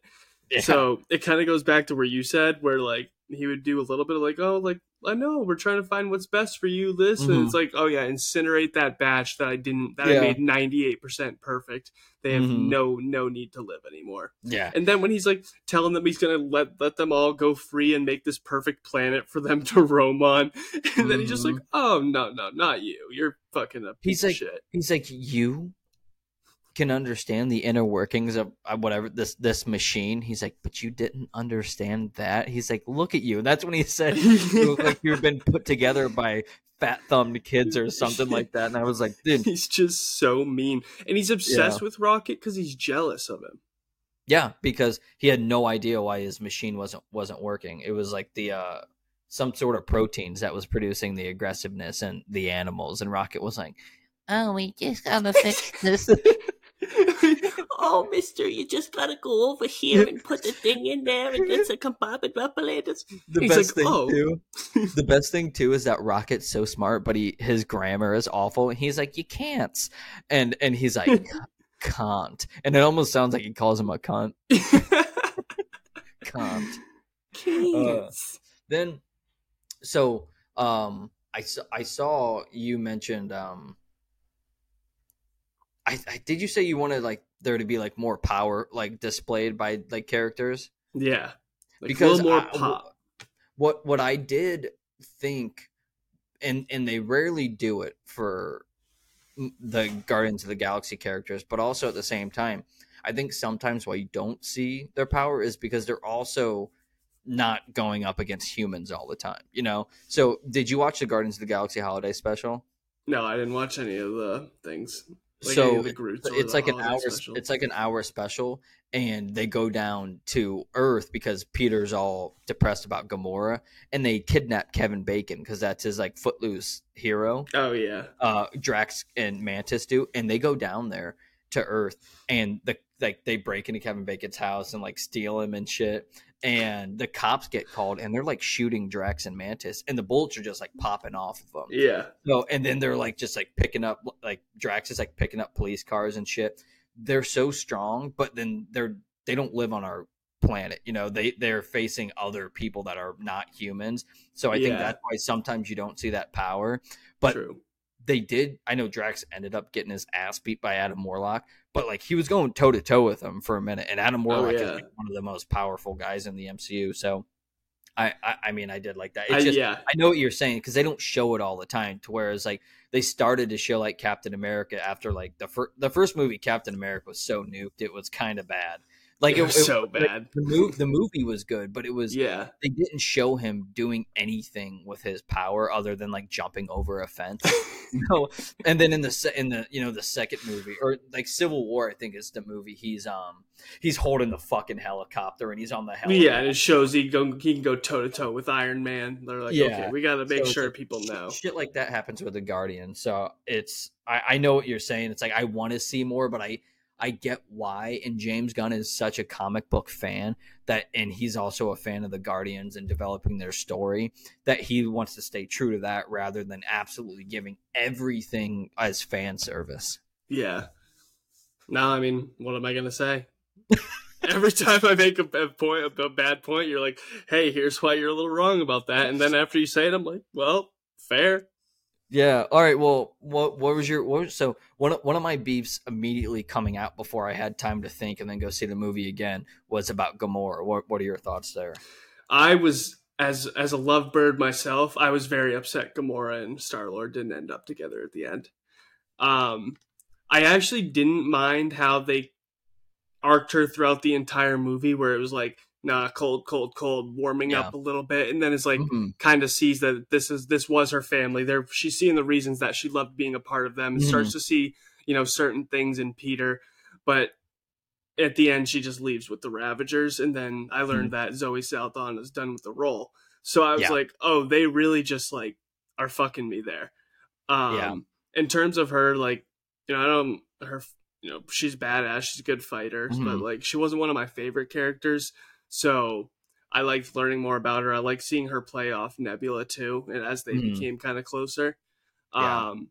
[SPEAKER 1] Yeah. So it kind of goes back to where you said, where like he would do a little bit of like, oh, like I know we're trying to find what's best for you, this, mm-hmm. and it's like, oh yeah, incinerate that batch that I didn't that yeah. I made ninety eight percent perfect. They have mm-hmm. no no need to live anymore.
[SPEAKER 2] Yeah.
[SPEAKER 1] And then when he's like telling them he's gonna let let them all go free and make this perfect planet for them to [LAUGHS] roam on, and mm-hmm. then he's just like, mm-hmm. oh no no not you, you're fucking a
[SPEAKER 2] he's like
[SPEAKER 1] shit.
[SPEAKER 2] he's like you can understand the inner workings of whatever this this machine. He's like, but you didn't understand that. He's like, look at you. And that's when he said [LAUGHS] you look like you've been put together by fat thumbed kids or something like that. And I was like, dude,
[SPEAKER 1] he's just so mean, and he's obsessed yeah. with Rocket because he's jealous of him.
[SPEAKER 2] Yeah, because he had no idea why his machine wasn't wasn't working. It was like the uh some sort of proteins that was producing the aggressiveness and the animals, and Rocket was like, "Oh, we just gotta [LAUGHS] fix this."
[SPEAKER 1] Oh, mister, you just gotta go over here and put the thing in there and it's a compartment [LAUGHS]
[SPEAKER 2] The He's best like, thing oh. too, [LAUGHS] the best thing too is that Rocket's so smart, but he his grammar is awful. And he's like, you can't, and and he's like, [LAUGHS] can't, and it almost sounds like he calls him a cunt. can't. Uh, then, so um, I I saw you mentioned um I, I did you say you wanted like there to be like more power like displayed by like characters?
[SPEAKER 1] Yeah,
[SPEAKER 2] like because more I, pop. What what I did think, and and they rarely do it for the Guardians of the Galaxy characters, but also at the same time, I think sometimes why you don't see their power is because they're also not going up against humans all the time, you know? So, did you watch the Guardians of the Galaxy holiday special?
[SPEAKER 1] No, I didn't watch any of the things.
[SPEAKER 2] Like so it's like an hour. Special. It's like an hour special, and they go down to Earth because Peter's all depressed about Gamora, and they kidnap Kevin Bacon because that's his like footloose hero.
[SPEAKER 1] Oh yeah.
[SPEAKER 2] Uh, Drax and Mantis do, and they go down there to Earth, and the like they break into Kevin Bacon's house and like steal him and shit and the cops get called and they're like shooting Drax and Mantis and the bullets are just like popping off of them.
[SPEAKER 1] Yeah.
[SPEAKER 2] So and then they're like just like picking up like Drax is like picking up police cars and shit. They're so strong, but then they're they don't live on our planet. You know, they they're facing other people that are not humans. So I yeah. think that's why sometimes you don't see that power. But True they did. I know Drax ended up getting his ass beat by Adam Warlock, but like he was going toe to toe with him for a minute, and Adam oh, Warlock oh, yeah. is like one of the most powerful guys in the MCU. So, I, I, I mean, I did like that. It's just, I, yeah. I know what you're saying because they don't show it all the time. To whereas like they started to show like Captain America after like the first the first movie Captain America was so nuked it was kind of bad. Like
[SPEAKER 1] it, was it, so bad.
[SPEAKER 2] The movie, the movie was good, but it was
[SPEAKER 1] yeah.
[SPEAKER 2] They didn't show him doing anything with his power other than like jumping over a fence. [LAUGHS] you know? And then in the in the you know the second movie or like Civil War, I think is the movie. He's um he's holding the fucking helicopter and he's on the
[SPEAKER 1] helicopter. Yeah, and it shows he go he can go toe to toe with Iron Man. They're like, yeah. okay, we got to make so sure people know.
[SPEAKER 2] Shit like that happens with the Guardian. So it's I, I know what you're saying. It's like I want to see more, but I I get why. And James Gunn is such a comic book fan that, and he's also a fan of the Guardians and developing their story, that he wants to stay true to that rather than absolutely giving everything as fan service.
[SPEAKER 1] Yeah. Now, I mean, what am I going to say? [LAUGHS] Every time I make a, a point, a bad point, you're like, "Hey, here's why you're a little wrong about that," and then after you say it, I'm like, "Well, fair."
[SPEAKER 2] Yeah. All right. Well, what what was your what was, so one of, one of my beefs immediately coming out before I had time to think and then go see the movie again was about Gamora. What what are your thoughts there?
[SPEAKER 1] I was as as a lovebird myself, I was very upset Gamora and Star Lord didn't end up together at the end. Um, I actually didn't mind how they arced her throughout the entire movie, where it was like, nah, cold, cold, cold, warming yeah. up a little bit, and then it's like mm-hmm. kind of sees that this is this was her family. There, she's seeing the reasons that she loved being a part of them, and mm-hmm. starts to see you know certain things in Peter, but at the end she just leaves with the Ravagers, and then I learned mm-hmm. that Zoe Saldana is done with the role. So I was yeah. like, oh, they really just like are fucking me there. Um, yeah. In terms of her, like, you know, I don't her, you know, she's badass, she's a good fighter, mm-hmm. but like she wasn't one of my favorite characters. So I liked learning more about her. I like seeing her play off Nebula too, and as they mm-hmm. became kind of closer. Yeah. Um,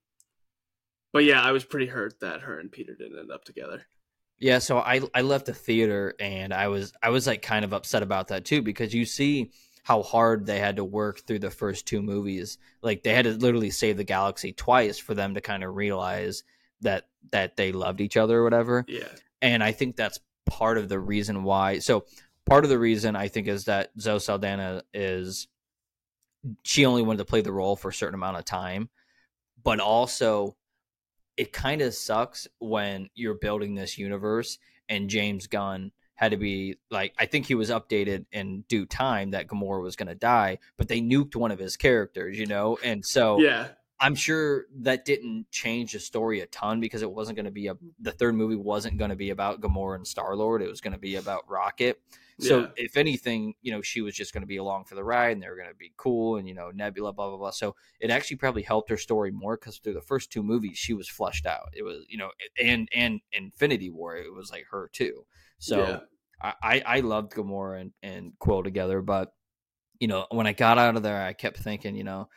[SPEAKER 1] but yeah, I was pretty hurt that her and Peter didn't end up together.
[SPEAKER 2] Yeah, so I I left the theater and I was I was like kind of upset about that too because you see how hard they had to work through the first two movies. Like they had to literally save the galaxy twice for them to kind of realize that that they loved each other or whatever.
[SPEAKER 1] Yeah.
[SPEAKER 2] And I think that's part of the reason why. So part of the reason I think is that Zoe Saldana is she only wanted to play the role for a certain amount of time, but also it kind of sucks when you're building this universe and James Gunn had to be like I think he was updated in due time that Gamora was going to die, but they nuked one of his characters, you know, and so
[SPEAKER 1] yeah,
[SPEAKER 2] I'm sure that didn't change the story a ton because it wasn't going to be a the third movie wasn't going to be about Gamora and Star Lord. It was going to be about Rocket. So yeah. if anything, you know, she was just going to be along for the ride and they were going to be cool and, you know, Nebula, blah, blah, blah. So it actually probably helped her story more because through the first two movies, she was fleshed out. It was, you know, and, and Infinity War, it was like her too. So yeah. I, I loved Gamora and, and Quill together. But, you know, when I got out of there, I kept thinking, you know,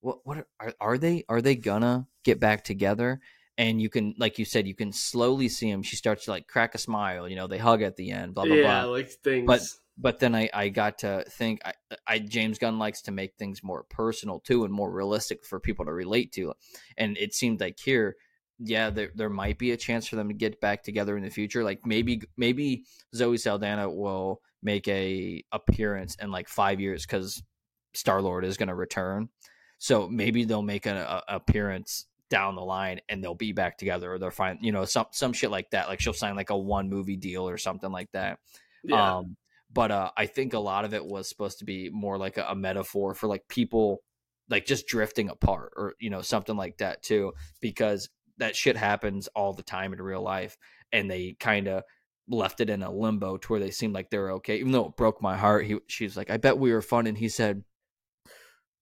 [SPEAKER 2] what, what are, are they, are they gonna get back together? and you can like you said you can slowly see him she starts to like crack a smile you know they hug at the end blah blah blah. yeah,
[SPEAKER 1] blah like things
[SPEAKER 2] but but then I, I got to think I, I James Gunn likes to make things more personal too and more realistic for people to relate to and it seemed like here yeah there, there might be a chance for them to get back together in the future like maybe maybe Zoe Saldana will make a appearance in like five years because Star Lord is going to return so maybe they'll make an a, appearance down the line and they'll be back together or they'll find you know some some shit like that. Like she'll sign like a one movie deal or something like that. Yeah. um but uh i think a lot of it was supposed to be more like a, a metaphor for like people like just drifting apart or you know something like that too because that shit happens all the time in real life and they kind of left it in a limbo to where they seemed like they were okay. Even though it broke my heart he she's like i bet we were fun and he said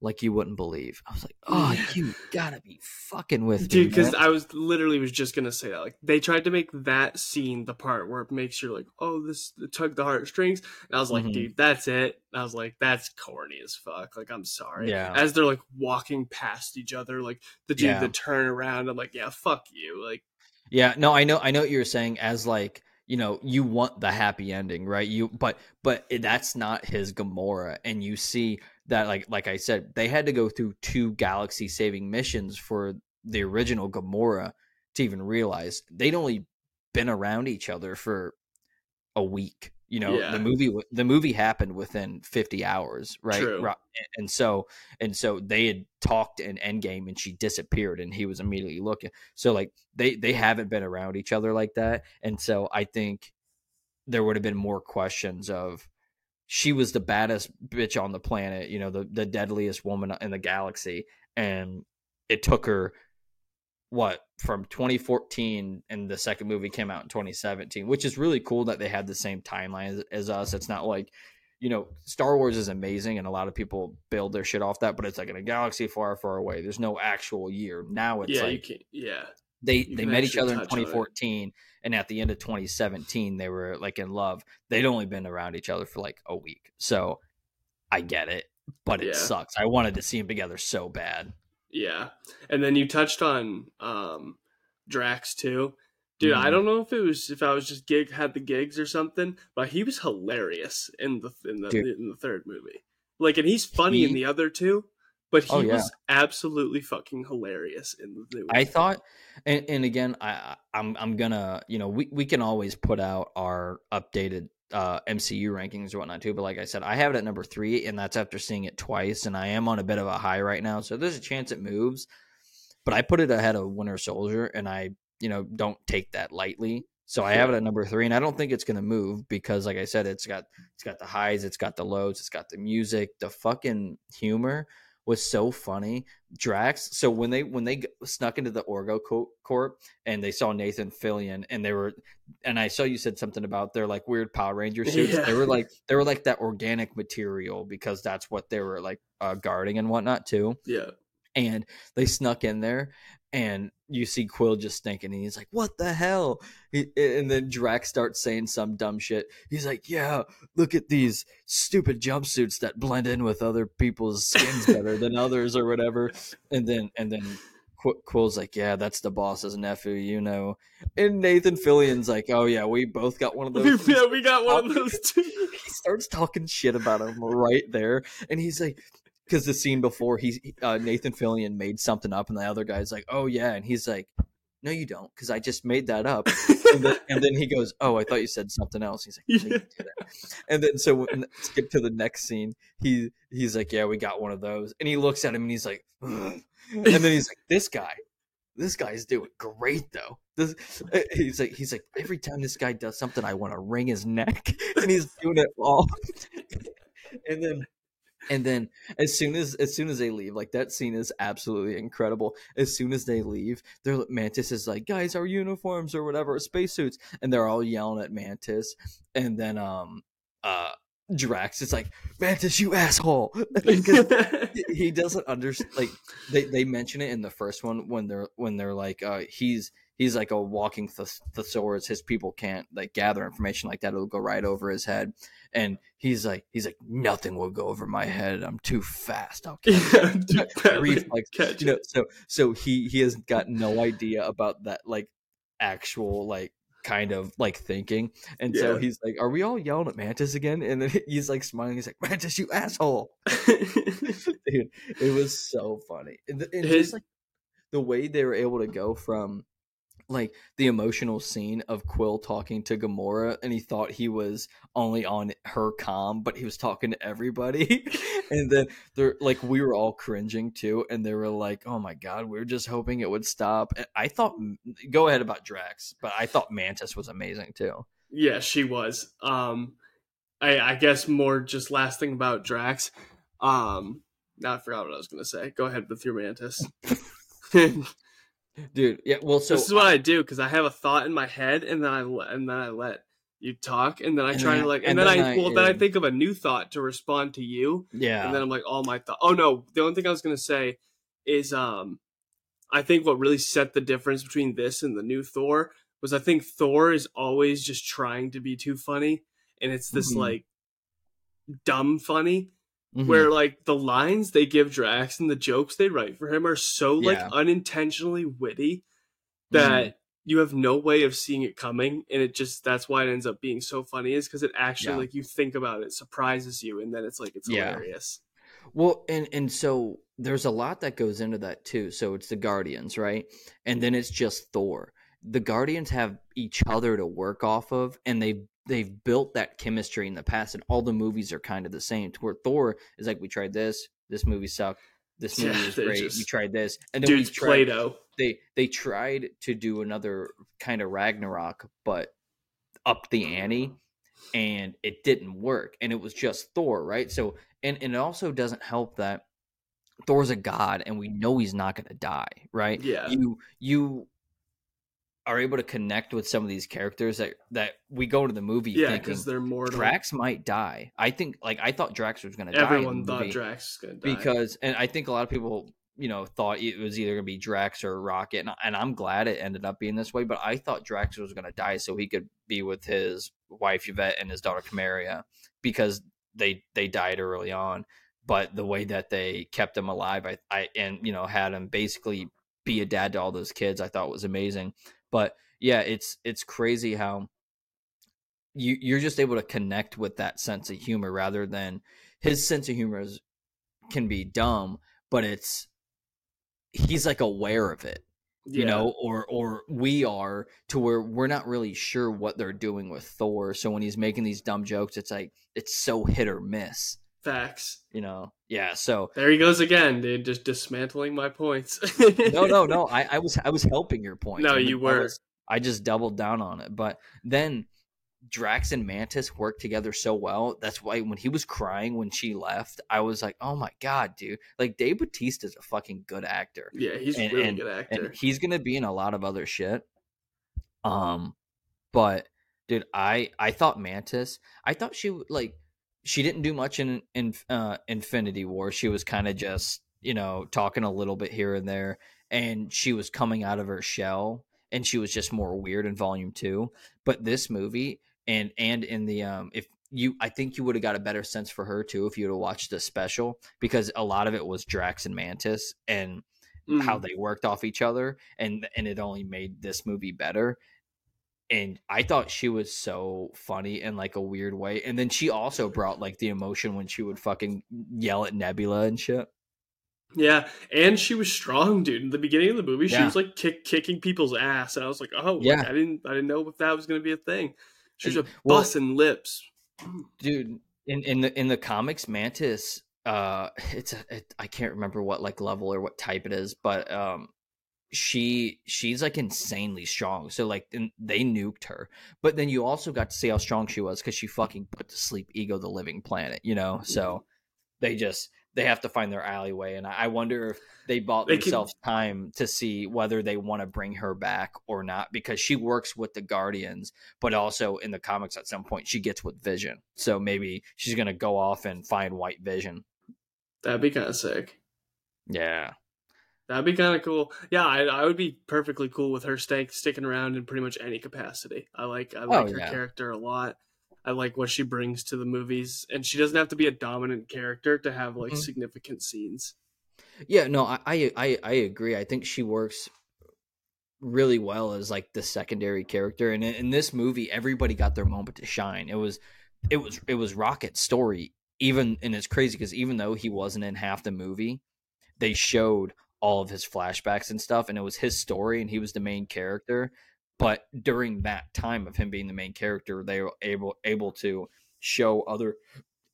[SPEAKER 2] like you wouldn't believe. I was like, oh, you gotta be fucking with
[SPEAKER 1] Dude, because I was literally was just gonna say that. Like they tried to make that scene the part where it makes you like, oh, this tug the heartstrings. And I was like, mm-hmm. dude, that's it. And I was like, that's corny as fuck. Like, I'm sorry.
[SPEAKER 2] Yeah.
[SPEAKER 1] As they're like walking past each other, like the dude yeah. the turn around, I'm like, yeah, fuck you. Like,
[SPEAKER 2] yeah, no, I know, I know what you're saying. As like you know you want the happy ending right you but but that's not his gamora and you see that like like I said, they had to go through two galaxy saving missions for the original Gamora to even realize they'd only been around each other for a week. You know, yeah. the movie the movie happened within 50 hours, right?
[SPEAKER 1] True.
[SPEAKER 2] And so and so they had talked in Endgame and she disappeared and he was immediately looking. So like they they haven't been around each other like that. And so I think there would have been more questions of she was the baddest bitch on the planet, you know, the the deadliest woman in the galaxy, and it took her what from 2014 and the second movie came out in 2017 which is really cool that they had the same timeline as, as, us. It's not like you know star wars is amazing and a lot of people build their shit off that but it's like in a galaxy far far away. There's no actual year. Now it's
[SPEAKER 1] yeah,
[SPEAKER 2] like
[SPEAKER 1] yeah
[SPEAKER 2] they you they met each other in 2014 and at the end of 2017 they were like in love. They'd only been around each other for like a week. So i get it but it yeah. sucks. I wanted to see them together so bad.
[SPEAKER 1] Yeah. And then you touched on um drax too. Dude i mm-hmm. don't know if it was if i was just gig had the gigs or something but he was hilarious in the in the dude. in the third movie. Like and he's funny he, in the other two but he oh, yeah. was absolutely fucking hilarious in the
[SPEAKER 2] movie. I thought, and, and again, I I'm I'm gonna you know we we can always put out our updated uh, MCU rankings or whatnot too. But like I said, I have it at number three, and that's after seeing it twice, and I am on a bit of a high right now, so there's a chance it moves. But I put it ahead of Winter Soldier, and I you know don't take that lightly. So I have it at number three, and I don't think it's going to move because, like I said, it's got it's got the highs, it's got the lows, it's got the music, the fucking humor was so funny. Drax. So when they when they snuck into the Orgo Corp and they saw Nathan Fillion and they were, and I saw you said something about their like weird Power Ranger [LAUGHS] suits. Yeah. They were like they were like that organic material because that's what they were like uh, guarding and whatnot too.
[SPEAKER 1] Yeah.
[SPEAKER 2] And they snuck in there and you see Quill just thinking, and he's like, "What the hell?" He, and then Drax starts saying some dumb shit. He's like, "Yeah, look at these stupid jumpsuits that blend in with other people's skins better than [LAUGHS] others, or whatever." And then, and then Qu- Quill's like, "Yeah, that's the boss's nephew, you know." And Nathan Fillion's like, "Oh yeah, we both got one of those." [LAUGHS]
[SPEAKER 1] yeah, we got one of those too. [LAUGHS]
[SPEAKER 2] he starts talking shit about him right there, and he's like, because the scene before he uh, Nathan Fillion made something up, and the other guy's like, "Oh yeah," and he's like, "No, you don't," because I just made that up. and, then, and, then, he goes, "Oh, I thought you said something else." He's like, no, and then so when, skip to the next scene. He he's like, "Yeah, we got one of those," and he looks at him and he's like, Ugh. and then he's like, "This guy." This guy's doing great though. This, he's like he's like every time this guy does something, I want to wring his neck, [LAUGHS] and he's doing it all. and then and then as soon as as soon as they leave like that scene is absolutely incredible as soon as they leave their mantis is like guys our uniforms or whatever spacesuits and they're all yelling at mantis and then um uh Drax is like Mantis, you asshole. [LAUGHS] [LAUGHS] he doesn't understand. Like they, they mention it in the first one when they're when they're like uh, he's he's like a walking th- thesaurus. His people can't like gather information like that. It'll go right over his head and he's like he's like nothing will go over my head. I'm too fast. I'll [LAUGHS] catch yeah, reflex catch you know so so he he has got no idea about that like actual like kind of like thinking. And yeah. so he's like are we all yelling at mantis again? And then [LAUGHS] he's like smiling. He's like mantis you asshole. [LAUGHS] Dude it was so funny. And, and His... just like the way they were able to go from like the emotional scene of Quill talking to Gamora and he thought he was only on her com but he was talking to everybody. [LAUGHS] And then they're like we were all cringing too and they were like oh my god we are just hoping it would stop. And I thought go ahead about Drax but I thought Mantis was amazing too.
[SPEAKER 1] Yeah she was. Um I I guess more just last thing about Drax um now I forgot what I was gonna say. Go ahead with your Mantis [LAUGHS] [LAUGHS]
[SPEAKER 2] dude. Yeah, well, so
[SPEAKER 1] this is what I, do because I have a thought in my head, and then I and then I let you talk, and then I try to like, and, and then, then, I, I well, then I think of a new thought to respond to you.
[SPEAKER 2] Yeah,
[SPEAKER 1] and then I'm like, all my thought. Oh no, the only thing I was gonna say is, um, I think what really set the difference between this and the new Thor was I think Thor is always just trying to be too funny, and it's this mm-hmm. like dumb funny Mm-hmm. Where like the lines they give Drax and the jokes they write for him are so like yeah. unintentionally witty that mm-hmm. you have no way of seeing it coming, and it just that's why it ends up being so funny is because it actually yeah. like you think about it, surprises you, and then it's like it's yeah. hilarious.
[SPEAKER 2] Well, and and so there's a lot that goes into that too. So it's the Guardians, right? And then it's just Thor. The Guardians have each other to work off of, and they they've built that chemistry in the past, and all the movies are kind of the same. To where Thor is like, we tried this, this movie sucked, this movie yeah, was [LAUGHS] great, just, we tried this, and then dude's we tried, Play-Doh. They they tried to do another kind of Ragnarok, but up the ante, and it didn't work, and it was just Thor, right? So, and and it also doesn't help that. Thor's a god, and we know he's not going to die, right?
[SPEAKER 1] Yeah.
[SPEAKER 2] You you are able to connect with some of these characters that that we go to the movie
[SPEAKER 1] yeah, because they're more
[SPEAKER 2] Drax might die. I think like I thought Drax was going to die.
[SPEAKER 1] Everyone thought Drax was going to
[SPEAKER 2] die because, and I think a lot of people you know thought it was either going to be Drax or Rocket, and, and I'm glad it ended up being this way. But I thought Drax was going to die so he could be with his wife Yvette and his daughter Kamaria because they they died early on. But the way that they kept him alive, I, I and you know had him basically be a dad to all those kids, I thought was amazing. But yeah, it's it's crazy how you you're just able to connect with that sense of humor rather than his sense of humor is, can be dumb, but it's he's like aware of it you yeah. know or or we are to where we're not really sure what they're doing with thor so when he's making these dumb jokes it's like it's so hit or miss
[SPEAKER 1] facts
[SPEAKER 2] you know yeah so
[SPEAKER 1] there he goes again dude just dismantling my points
[SPEAKER 2] no no no [LAUGHS] I, I was i was helping your point
[SPEAKER 1] no you were
[SPEAKER 2] I just doubled down on it but then Drax and Mantis work together so well. That's why when he was crying when she left, I was like, "Oh my god, dude!" Like Dave Bautista is a fucking good actor.
[SPEAKER 1] Yeah, he's and, really and, good actor.
[SPEAKER 2] And he's gonna be in a lot of other shit. Um, but dude, I I thought Mantis. I thought she like she didn't do much in in uh, Infinity War. She was kind of just you know talking a little bit here and there, and she was coming out of her shell and she was just more weird in volume two. But this movie, and and in the um if you I think you would have got a better sense for her too if you would have watched the special because a lot of it was Drax and Mantis and mm. how they worked off each other and and it only made this movie better. And I thought she was so funny in like a weird way. And then she also brought like the emotion when she would fucking yell at Nebula and shit.
[SPEAKER 1] Yeah, and she was strong, dude. In the beginning of the movie, she yeah. was like kick, kicking people's ass, and I was like, "Oh, yeah." Like, I didn't, I didn't know if that was going to be a thing. She's a well, busting lips,
[SPEAKER 2] dude. In in the in the comics, Mantis, uh, [LAUGHS] it's a it, I can't remember what like level or what type it is, but um, she she's like insanely strong. So like they nuked her, but then you also got to see how strong she was because she fucking put to sleep Ego the Living Planet. You know, so they just they have to find their alleyway. And I wonder if they bought they themselves can... time to see whether they want to bring her back or not because she works with the Guardians, but also in the comics at some point she gets with Vision. So maybe she's going to go off and find White Vision.
[SPEAKER 1] That'd be kind of sick.
[SPEAKER 2] Yeah.
[SPEAKER 1] That'd be kind of cool. Yeah, I, I would be perfectly cool with her staying sticking around in pretty much any capacity. I like I like oh, her yeah. character a lot. I like what she brings to the movies, and she doesn't have to be a dominant character to have like mm-hmm. significant scenes.
[SPEAKER 2] Yeah, no, I, I I agree. I think she works really well as like the secondary character, and in, in this movie, everybody got their moment to shine. It was it was it was Rocket's story, even and it's crazy because even though he wasn't in half the movie, they showed all of his flashbacks and stuff, and it was his story, and he was the main character but during that time of him being the main character they were able able to show other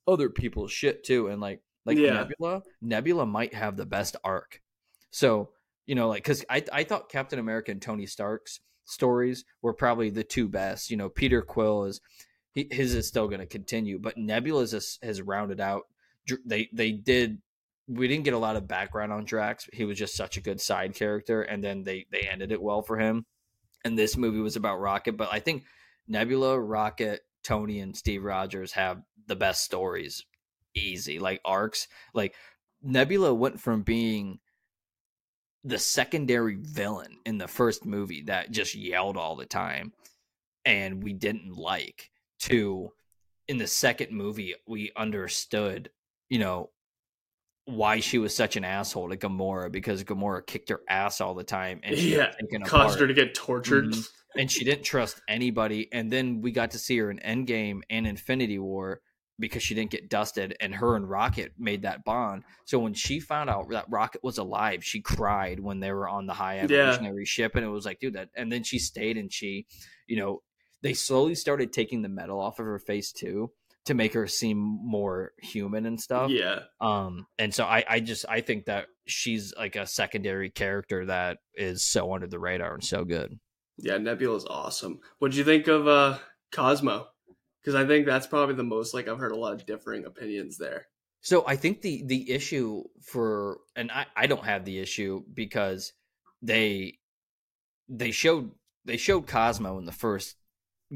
[SPEAKER 2] other people's shit too and like like yeah. nebula nebula might have the best arc so you know like because I, I thought captain america and tony stark's stories were probably the two best you know peter quill is he, his is still going to continue but nebula has, has rounded out they they did we didn't get a lot of background on drax he was just such a good side character and then they they ended it well for him and this movie was about Rocket. But I think Nebula, Rocket, Tony, and Steve Rogers have the best stories. Easy, like arcs. Like Nebula went from being the secondary villain in the first movie that just yelled all the time and we didn't like to in the second movie we understood you know why she was such an asshole to Gamora because Gamora kicked her ass all the time and
[SPEAKER 1] she yeah, caused apart. her to get tortured.
[SPEAKER 2] Mm-hmm. And she didn't trust anybody. And then we got to see her in Endgame and Infinity War because she didn't get dusted and her and Rocket made that bond. So when she found out that Rocket was alive, she cried when they were on the high evolutionary yeah. ship and it was like, dude, that and then she stayed and she, you know, they slowly started taking the metal off of her face too to make her seem more human and stuff.
[SPEAKER 1] Yeah.
[SPEAKER 2] Um, and so I, I just I think that she's like a secondary character that is so under the radar and so good.
[SPEAKER 1] Yeah, Nebula is awesome. What do you think of uh Cosmo? Because I think that's probably the most like I've heard a lot of differing opinions there.
[SPEAKER 2] So I think the the issue for and I, I don't have the issue because they they showed they showed Cosmo in the first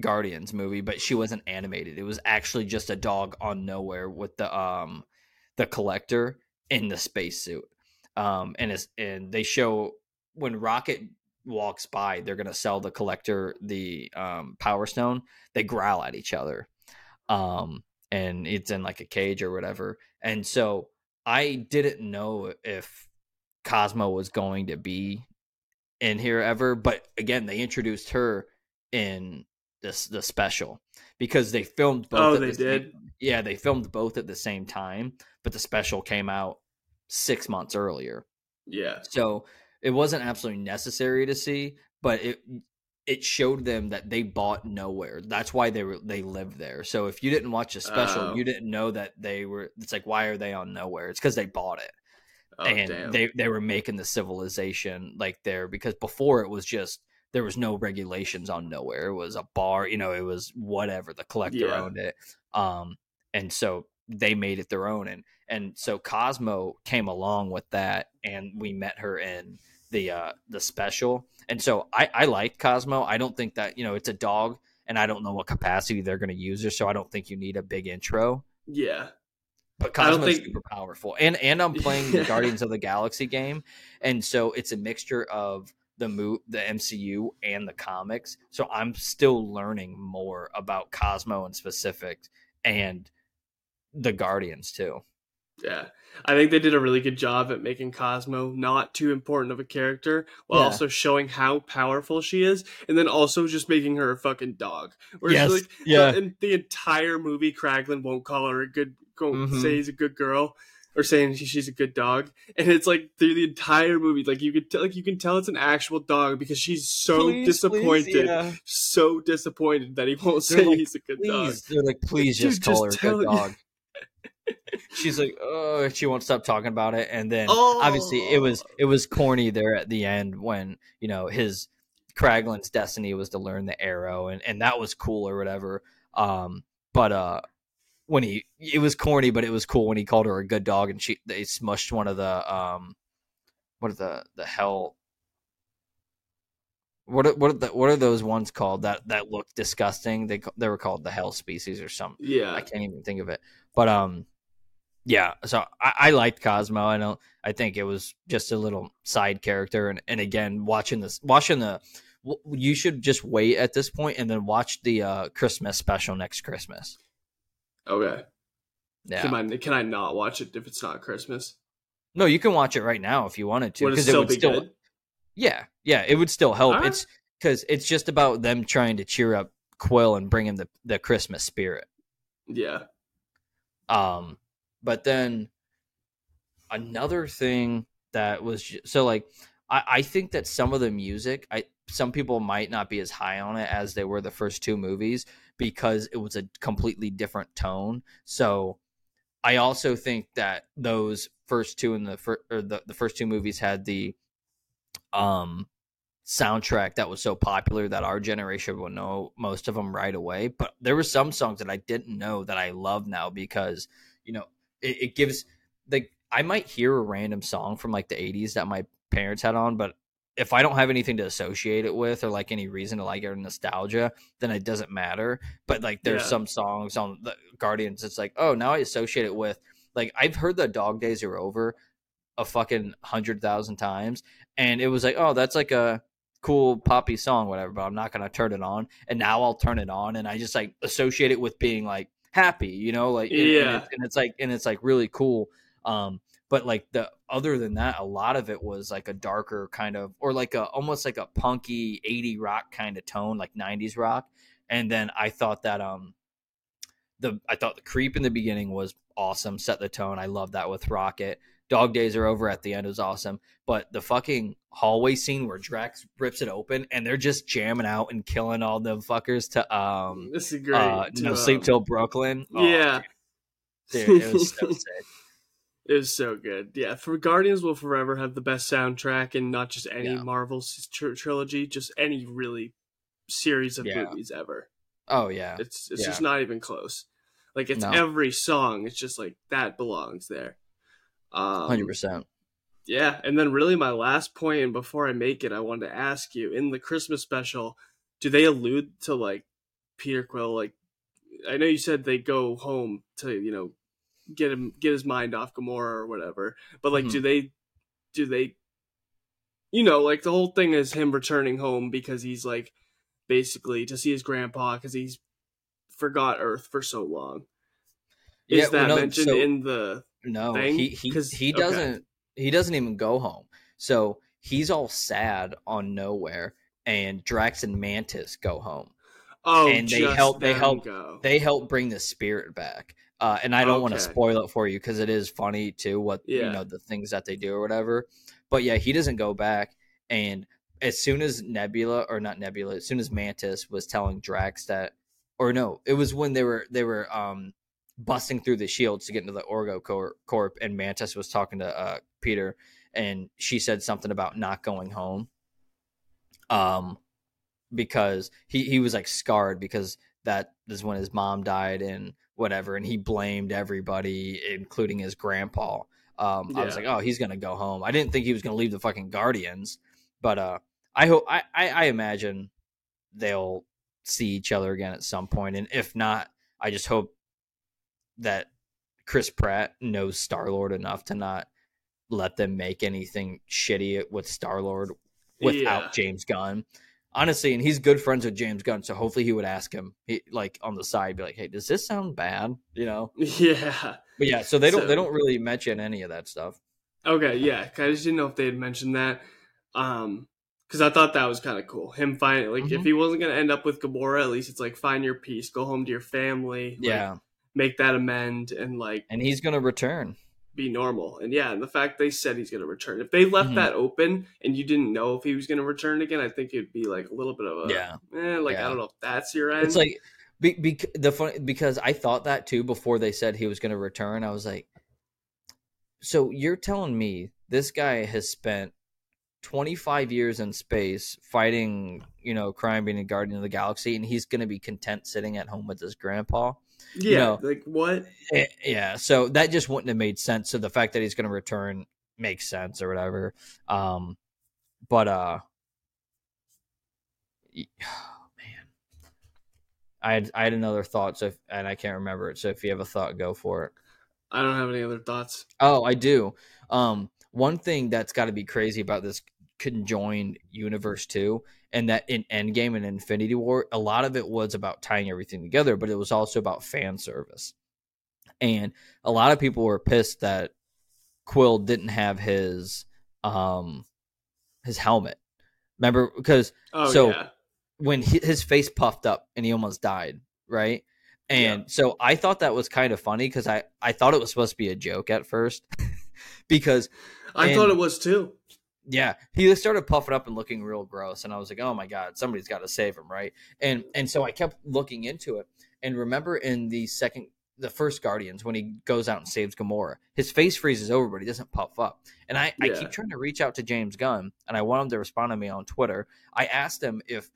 [SPEAKER 2] Guardians movie, but she wasn't animated. It was actually just a dog on Knowhere with the um the collector in the spacesuit. Um and it's and they show when Rocket walks by, they're gonna sell the collector the um power stone, they growl at each other. Um and it's in like a cage or whatever. And so I didn't know if Cosmo was going to be in here ever, but again, they introduced her in this the special because they filmed both.
[SPEAKER 1] Oh, they
[SPEAKER 2] the
[SPEAKER 1] did.
[SPEAKER 2] Same, yeah, they filmed both at the same time, but the special came out six months earlier.
[SPEAKER 1] Yeah.
[SPEAKER 2] So it wasn't absolutely necessary to see, but it it showed them that they bought Knowhere. That's why they were they lived there. So if you didn't watch a special, oh. you didn't know that they were. It's like why are they on Knowhere? It's because they bought it, oh, and damn. they they were making the civilization like there because before it was just there was no regulations on Knowhere. It was a bar, you know, it was whatever. The collector yeah. owned it, um, and so they made it their own. And and so Cosmo came along with that, and we met her in the uh the special and so I, I like Cosmo. I don't think that, you know, it's a dog and I don't know what capacity they're going to use her. So I don't think you need a big intro.
[SPEAKER 1] Yeah.
[SPEAKER 2] But Cosmo's think... super powerful. And and I'm playing the [LAUGHS] Guardians of the Galaxy game. And so it's a mixture of the mo- the MCU and the comics. So I'm still learning more about Cosmo and specific and the Guardians too.
[SPEAKER 1] Yeah. I think they did a really good job at making Cosmo not too important of a character while yeah. also showing how powerful she is and then also just making her a fucking dog.
[SPEAKER 2] Where yes. like yeah.
[SPEAKER 1] the, in the entire movie Kraglin won't call her a good mm-hmm. say he's a good girl or saying she's a good dog and it's like through the entire movie like you can tell like you can tell it's an actual dog because she's so please, disappointed please, yeah. so disappointed that he won't They're say like, he's a good
[SPEAKER 2] please.
[SPEAKER 1] dog
[SPEAKER 2] They're like please just Dude, call just her a good dog [LAUGHS] she's like, oh, she won't stop talking about it. And then oh. obviously it was oh. it was corny there at the end when you know his Kraglin's destiny was to learn the arrow, and and that was cool or whatever. Um, but uh, when he it was corny, but it was cool when he called her a good dog, and she they smushed one of the um, what are the the hell. What are, what are the, what are those ones called that that look disgusting? They they were called the hell species or something.
[SPEAKER 1] Yeah,
[SPEAKER 2] I can't even think of it. But um, yeah, so I, I liked Cosmo. I don't. I think it was just a little side character, and and again, watching this, watching the, you should just wait at this point and then watch the uh, Christmas special next Christmas.
[SPEAKER 1] Okay. Yeah. Can I can I not watch it if it's not Christmas?
[SPEAKER 2] No, you can watch it right now if you wanted to.
[SPEAKER 1] Because it, it would be still, good?
[SPEAKER 2] Yeah, yeah, it would still help. Right. It's because it's just about them trying to cheer up Quill and bring him the the Christmas spirit.
[SPEAKER 1] Yeah.
[SPEAKER 2] Um, but then another thing that was so like I, I think that some of the music I some people might not be as high on it as they were the first two movies because it was a completely different tone. So I also think that those first two in the fir- or the, the first two movies had the um soundtrack that was so popular that our generation will know most of them right away. But there were some songs that I didn't know that I love now because you know it, it gives like I might hear a random song from like the 80s that my parents had on, but if I don't have anything to associate it with or like any reason to like it or nostalgia, then it doesn't matter. But like there's yeah. some songs on the Guardians, it's like, oh, now I associate it with like I've heard the Dog Days Are Over a fucking hundred thousand times, and it was like, oh, that's like a cool poppy song, whatever. But I'm not gonna turn it on, and now I'll turn it on, and I just like associate it with being like happy, you know, like
[SPEAKER 1] yeah, and,
[SPEAKER 2] and, it's, and it's like and it's like really cool. Um, but like the other than that, a lot of it was like a darker kind of or like a almost like a punky 80 rock kind of tone, like 90s rock. And then I thought that um the I thought the creep in the beginning was awesome, set the tone. I love that with Rocket. Dog Days Are Over at the end is awesome. But the fucking hallway scene where Drax rips it open and they're just jamming out and killing all the fuckers to um
[SPEAKER 1] this is great.
[SPEAKER 2] Uh,
[SPEAKER 1] to,
[SPEAKER 2] no um, sleep till Brooklyn.
[SPEAKER 1] Oh, yeah.
[SPEAKER 2] Dude, it was so [LAUGHS] sick.
[SPEAKER 1] It was so good. Yeah, for Guardians will forever have the best soundtrack and not just any yeah. Marvel tr- trilogy, just any really series of yeah. movies ever.
[SPEAKER 2] Oh yeah.
[SPEAKER 1] It's it's
[SPEAKER 2] yeah.
[SPEAKER 1] just not even close. Like it's no. every song, it's just like that belongs there.
[SPEAKER 2] Um, Hundred um, percent.
[SPEAKER 1] Yeah, and then really my last point, and before I make it, I wanted to ask you in the Christmas special, do they allude to like Peter Quill? Like, I know you said they go home to you know get him get his mind off Gamora or whatever, but like, mm-hmm. do they do they you know like the whole thing is him returning home because he's like basically to see his grandpa because he's forgot Earth for so long. Is yeah, that well, no, mentioned so, in the
[SPEAKER 2] no, thing? he he he doesn't okay. he doesn't even go home. So he's all sad on Knowhere, and Drax and Mantis go home.
[SPEAKER 1] Oh,
[SPEAKER 2] and they help they help go. they help bring the spirit back. Uh, and I don't okay. want to spoil it for you because it is funny too. What yeah. you know the things that they do or whatever. But yeah, he doesn't go back. And as soon as Nebula or not Nebula, as soon as Mantis was telling Drax that, or no, it was when they were they were um busting through the shields to get into the Orgo Corp, Corp and Mantis was talking to uh, Peter, and she said something about not going home. Um, because he he was like scarred because that is when his mom died and whatever, and he blamed everybody, including his grandpa. Um, yeah. I was like, oh, he's gonna go home. I didn't think he was gonna leave the fucking Guardians, but uh, I hope I, I, I imagine they'll see each other again at some point, and if not, I just hope that Chris Pratt knows Star Lord enough to not let them make anything shitty with Star Lord without yeah. James Gunn. Honestly, and he's good friends with James Gunn, so hopefully he would ask him, he, like on the side, be like, "Hey, does this sound bad?" You know? [LAUGHS]
[SPEAKER 1] Yeah.
[SPEAKER 2] But yeah, so they don't so, they don't really mention any of that stuff.
[SPEAKER 1] Okay, yeah, I just didn't know if they had mentioned that, um, because I thought that was kind of cool. Him finding like mm-hmm. if he wasn't gonna end up with Gamora, at least it's like find your peace, go home to your family.
[SPEAKER 2] Yeah.
[SPEAKER 1] Like, make that amend and like
[SPEAKER 2] and he's gonna return
[SPEAKER 1] be normal. And yeah and the fact they said he's gonna return. If they left mm-hmm. that open and you didn't know if he was gonna return again i think it'd be like a little bit of a
[SPEAKER 2] yeah.
[SPEAKER 1] eh, like yeah. i don't know if that's your end.
[SPEAKER 2] It's like be, be, the fun because i thought that too before they said he was gonna return. I was like so you're telling me this guy has spent 25 years in space fighting you know crime being a guardian of the galaxy and he's gonna be content sitting at home with his grandpa
[SPEAKER 1] yeah, you know, like what?
[SPEAKER 2] Eh, yeah, so that just wouldn't have made sense. So the fact that he's going to return makes sense or whatever. Um, but uh, oh, [SIGHS] man, I had I had another thought. So if, and I can't remember it. So if you have a thought, go for it.
[SPEAKER 1] I don't have any other thoughts.
[SPEAKER 2] Oh, I do. Um, one thing that's got to be crazy about this conjoined universe too and that in Endgame and Infinity War, a lot of it was about tying everything together, but it was also about fan service. And a lot of people were pissed that Quill didn't have his um his helmet. Remember because
[SPEAKER 1] oh,
[SPEAKER 2] so
[SPEAKER 1] yeah.
[SPEAKER 2] when he, his face puffed up and he almost died, right? And yeah. so I thought that was kind of funny because I I thought it was supposed to be a joke at first [LAUGHS] because
[SPEAKER 1] I and, thought it was too.
[SPEAKER 2] Yeah, he started puffing up and looking real gross, and I was like, "Oh my god, somebody's got to save him, right?" And and so I kept looking into it, and remember in the second, the first Guardians when he goes out and saves Gamora, his face freezes over, but he doesn't puff up. And I, yeah. I keep trying to reach out to James Gunn, and I want him to respond to me on Twitter. I asked him if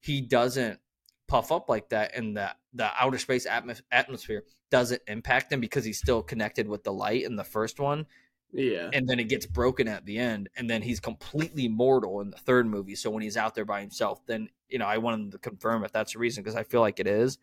[SPEAKER 2] he doesn't puff up like that, and the the outer space atmos- atmosphere doesn't impact him because he's still connected with the light in the first one
[SPEAKER 1] yeah.
[SPEAKER 2] And then it gets broken at the end, and then he's completely mortal in the third movie. So when he's out there by himself, then you know I wanted to confirm if that's the reason because I feel like it is.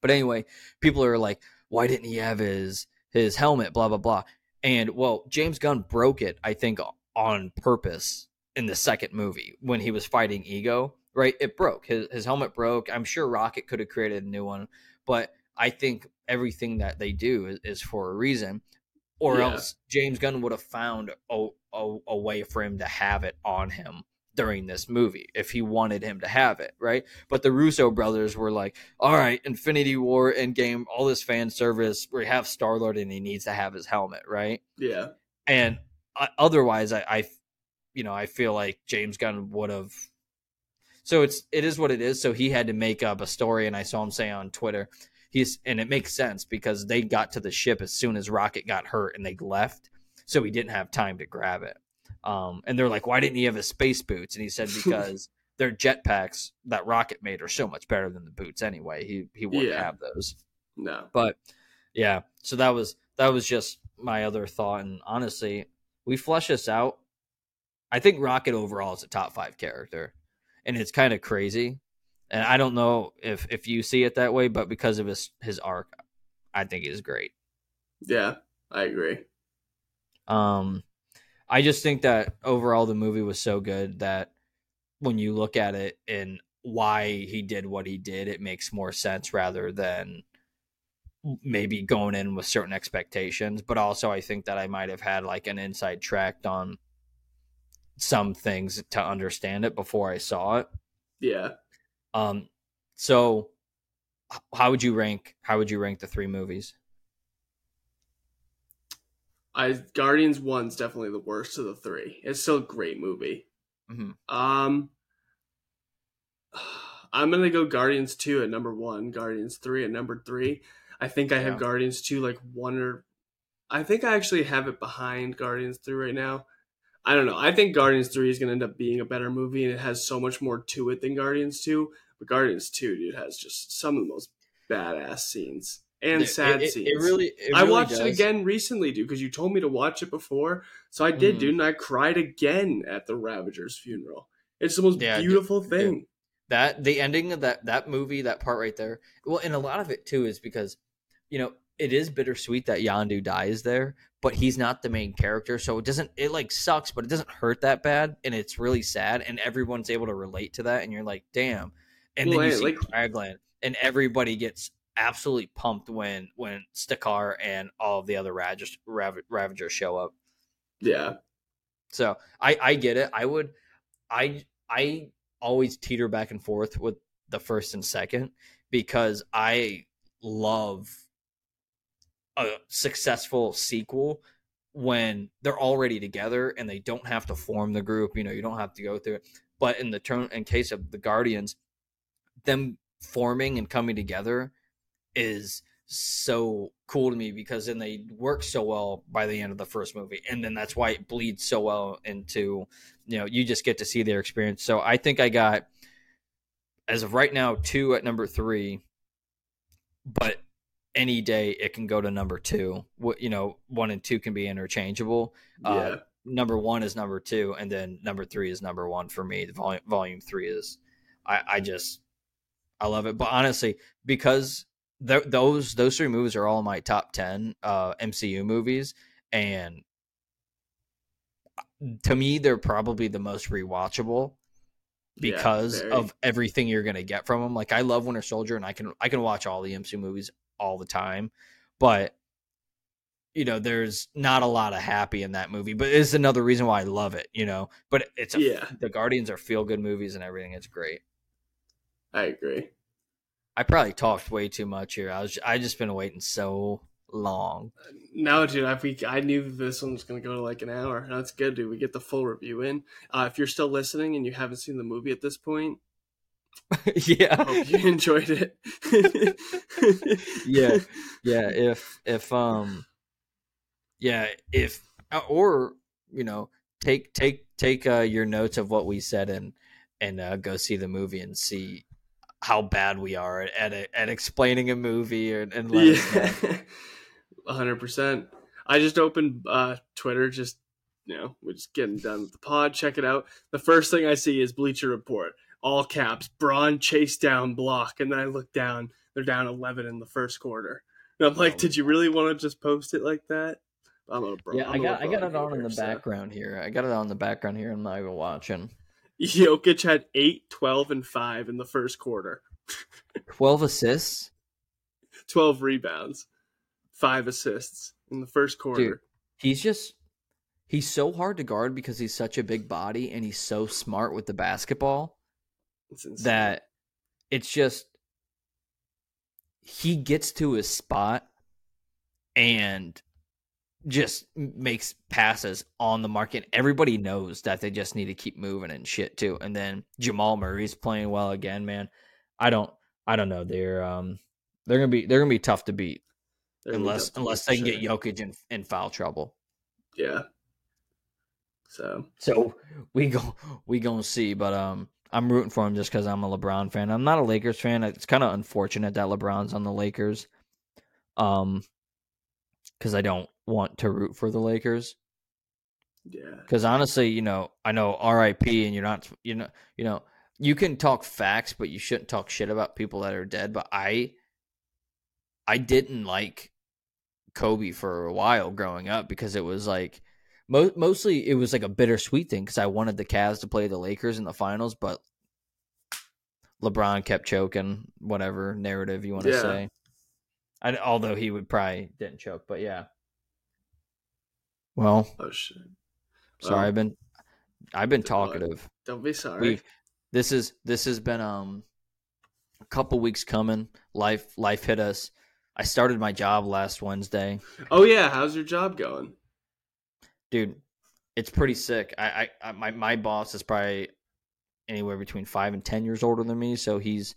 [SPEAKER 2] But anyway, people are like, why didn't he have his his helmet? Blah blah blah. And well, James Gunn broke it, I think, on purpose in the second movie when he was fighting Ego. Right, it broke. His his helmet broke. I'm sure Rocket could have created a new one, but I think everything that they do is, is for a reason or yeah. else James Gunn would have found a, a, a, way for him to have it on him during this movie if he wanted him to have it, right? But the Russo brothers were like, all right, Infinity War, Endgame, all this fan service, we have Star Lord and he needs to have his helmet, right?
[SPEAKER 1] Yeah.
[SPEAKER 2] And uh, otherwise, I, I, you know, I feel like James Gunn would have. So it's it is what it is. So he had to make up a story, and I saw him say on Twitter, he's and it makes sense because they got to the ship as soon as Rocket got hurt and they left, so he didn't have time to grab it. Um, and they're like, "Why didn't he have his space boots?" And he said, [LAUGHS] "Because their jetpacks that Rocket made are so much better than the boots anyway. He he wouldn't yeah. have those."
[SPEAKER 1] No,
[SPEAKER 2] but yeah. So that was that was just my other thought. And honestly, we flesh this out. I think Rocket overall is a top five character, and it's kind of crazy and I don't know if if you see it that way, but because of his his arc, I think is great.
[SPEAKER 1] Yeah, I agree.
[SPEAKER 2] Um, I just think that overall the movie was so good that when you look at it and why he did what he did, it makes more sense rather than maybe going in with certain expectations. But also, I think that I might have had like an inside track on some things to understand it before I saw it.
[SPEAKER 1] Yeah.
[SPEAKER 2] Um, so how would you rank? How would you rank the three movies?
[SPEAKER 1] I Guardians One's definitely the worst of the three. It's still a great movie.
[SPEAKER 2] Mm-hmm.
[SPEAKER 1] Um, [SIGHS] I'm gonna go Guardians Two at number one, Guardians Three at number three. I think I have
[SPEAKER 2] Yeah.
[SPEAKER 1] Guardians Two like one or, I think I actually have it behind Guardians Three right now. I don't know. I think Guardians Three is gonna end up being a better movie, and it has so much more to it than Guardians Two. But Guardians Two, dude, has just some of the most badass scenes and
[SPEAKER 2] It-
[SPEAKER 1] sad
[SPEAKER 2] it,
[SPEAKER 1] scenes.
[SPEAKER 2] It really. It
[SPEAKER 1] I
[SPEAKER 2] really
[SPEAKER 1] watched
[SPEAKER 2] does.
[SPEAKER 1] it again recently, dude, because you told me to watch it before. So I did,
[SPEAKER 2] Mhm.
[SPEAKER 1] dude, and I cried again at the Ravager's funeral. It's the most
[SPEAKER 2] Yeah, dude,
[SPEAKER 1] beautiful thing.
[SPEAKER 2] that the ending of that that movie that part right there well and a lot of it too is because you know it is bittersweet that Yondu dies there but he's not the main character so it doesn't it like sucks but it doesn't hurt that bad and it's really sad and everyone's able to relate to that and you're like damn and
[SPEAKER 1] Well,
[SPEAKER 2] then you
[SPEAKER 1] hey,
[SPEAKER 2] see
[SPEAKER 1] like-
[SPEAKER 2] Kraglin and everybody gets absolutely pumped when when Stakar and all of the other Ravagers, Rav- Ravagers show up
[SPEAKER 1] Yeah.
[SPEAKER 2] so I I get it. I would I I always teeter back and forth with the first and second because I love a successful sequel when they're already together and they don't have to form the group. You know, you don't have to go through it. But in the turn in case of the Guardians, them forming and coming together is so cool to me because then they work so well by the end of the first movie and then that's why it bleeds so well into you know you just get to see their experience so i think i got as of right now two at number three but any day it can go to number two What you know one and two can be interchangeable
[SPEAKER 1] Yeah.
[SPEAKER 2] uh, number one is number two, and then number three is number one for me. The volume volume three is, I I just I love it. But honestly, because th- those those three movies are all my top ten uh, MCU movies, and to me they're probably the most rewatchable because
[SPEAKER 1] very.
[SPEAKER 2] of everything you're gonna get from them. Like I love Winter Soldier, and I can I can watch all the MCU movies all the time, but you know, there's not a lot of happy in that movie, but it's another reason why I love it. You know, but it's a,
[SPEAKER 1] Yeah.
[SPEAKER 2] the Guardians are feel good movies and everything. It's great.
[SPEAKER 1] I agree.
[SPEAKER 2] I probably talked way too much here. I was I just been waiting so long.
[SPEAKER 1] No, dude, I, we, I knew this one was going to go to like an hour. That's good, dude. We get the full review in. Uh, if you're still listening and you haven't seen the movie at this point, [LAUGHS]
[SPEAKER 2] yeah,
[SPEAKER 1] I hope you enjoyed it.
[SPEAKER 2] yeah, [LAUGHS] yeah. If if um, yeah, if uh, or you know, take take take uh, your notes of what we said and and uh, go see the movie and see how bad we are at at, at explaining a movie and, and let us know. [LAUGHS]
[SPEAKER 1] Yeah, hundred percent. I just opened uh, Twitter. Just you know, we're just getting done with the pod. Check it out. The first thing I see is Bleacher Report, all caps. Braun chase down block, and then I look down. They're down eleven in the first quarter. And I'm like,
[SPEAKER 2] Oh.
[SPEAKER 1] did you really want to just post it like that? I'm a Braun.
[SPEAKER 2] Yeah, I
[SPEAKER 1] I'm a
[SPEAKER 2] got I got it on in the
[SPEAKER 1] so.
[SPEAKER 2] background here. I got it on the background here. I'm not even watching.
[SPEAKER 1] Jokic had 8, 12, and 5 in the first quarter. [LAUGHS]
[SPEAKER 2] Twelve assists.
[SPEAKER 1] 12 rebounds, 5 assists in the first quarter.
[SPEAKER 2] He's just he's so hard to guard because he's such a big body and he's so smart with the basketball
[SPEAKER 1] It's
[SPEAKER 2] that it's just he gets to his spot and just makes passes on the market. Everybody knows that they just need to keep moving and shit too. And then Jamal Murray's playing well again, man. I don't I don't know. They're um they're gonna be they're gonna be tough to beat
[SPEAKER 1] They're
[SPEAKER 2] unless
[SPEAKER 1] to
[SPEAKER 2] unless they can
[SPEAKER 1] sure.
[SPEAKER 2] get Jokic in, in foul trouble.
[SPEAKER 1] Yeah. So
[SPEAKER 2] So we go [LAUGHS] we gonna see, but um, I'm rooting for him just because I'm a LeBron fan. I'm not a Lakers fan. It's kind of unfortunate that LeBron's on the Lakers, um, because I don't want to root for the Lakers.
[SPEAKER 1] yeah,
[SPEAKER 2] Because honestly, you know, I know RIP, and you're not, you know, you know, you can talk facts, but you shouldn't talk shit about people that are dead. But I, I didn't like Kobe for a while growing up because it was like, mo- mostly it was like a bittersweet thing because I wanted the Cavs to play the Lakers in the finals, but LeBron kept choking, whatever narrative you want to
[SPEAKER 1] Yeah.
[SPEAKER 2] say. I, although he would probably didn't choke, but yeah. Well,
[SPEAKER 1] oh shit.
[SPEAKER 2] Sorry, I've been I've been talkative.
[SPEAKER 1] Don't be sorry.
[SPEAKER 2] We've this is this has been um a couple weeks coming. Life life hit us. I started my job last Wednesday.
[SPEAKER 1] Oh yeah, how's your job going?
[SPEAKER 2] dude, it's pretty sick. I, I, I my my boss is probably anywhere between five and ten years older than me, so he's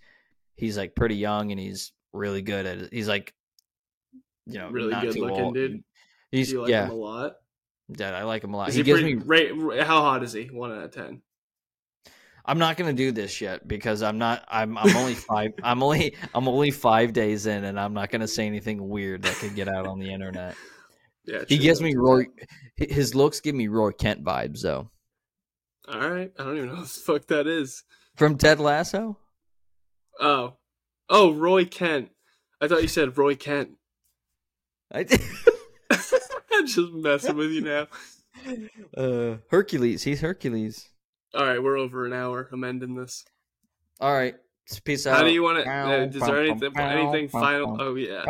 [SPEAKER 2] he's like pretty young and he's really good at it. He's like, you know,
[SPEAKER 1] really good looking, old. dude.
[SPEAKER 2] He's
[SPEAKER 1] like
[SPEAKER 2] yeah,
[SPEAKER 1] a lot.
[SPEAKER 2] Yeah, I like him a lot.
[SPEAKER 1] Is he, he gives pretty, me rate. How hot is he? One out of ten.
[SPEAKER 2] I'm not gonna do this yet because I'm not. I'm. I'm only five. [LAUGHS] I'm only. I'm only five days in, and I'm not gonna say anything weird that could get out on the internet. Yeah, he gives me Roy. His looks give me Roy Kent vibes, though.
[SPEAKER 1] All right, I don't even know what the fuck that is.
[SPEAKER 2] From Ted Lasso.
[SPEAKER 1] Oh, oh, Roy Kent. I thought you said Roy Kent.
[SPEAKER 2] I [LAUGHS] did.
[SPEAKER 1] Just messing with you now.
[SPEAKER 2] Uh, Hercules. He's Hercules.
[SPEAKER 1] All right, we're over an hour. I'm ending this.
[SPEAKER 2] All right. Peace out.
[SPEAKER 1] How do you want to? Uh, is there anything, anything final? Oh yeah.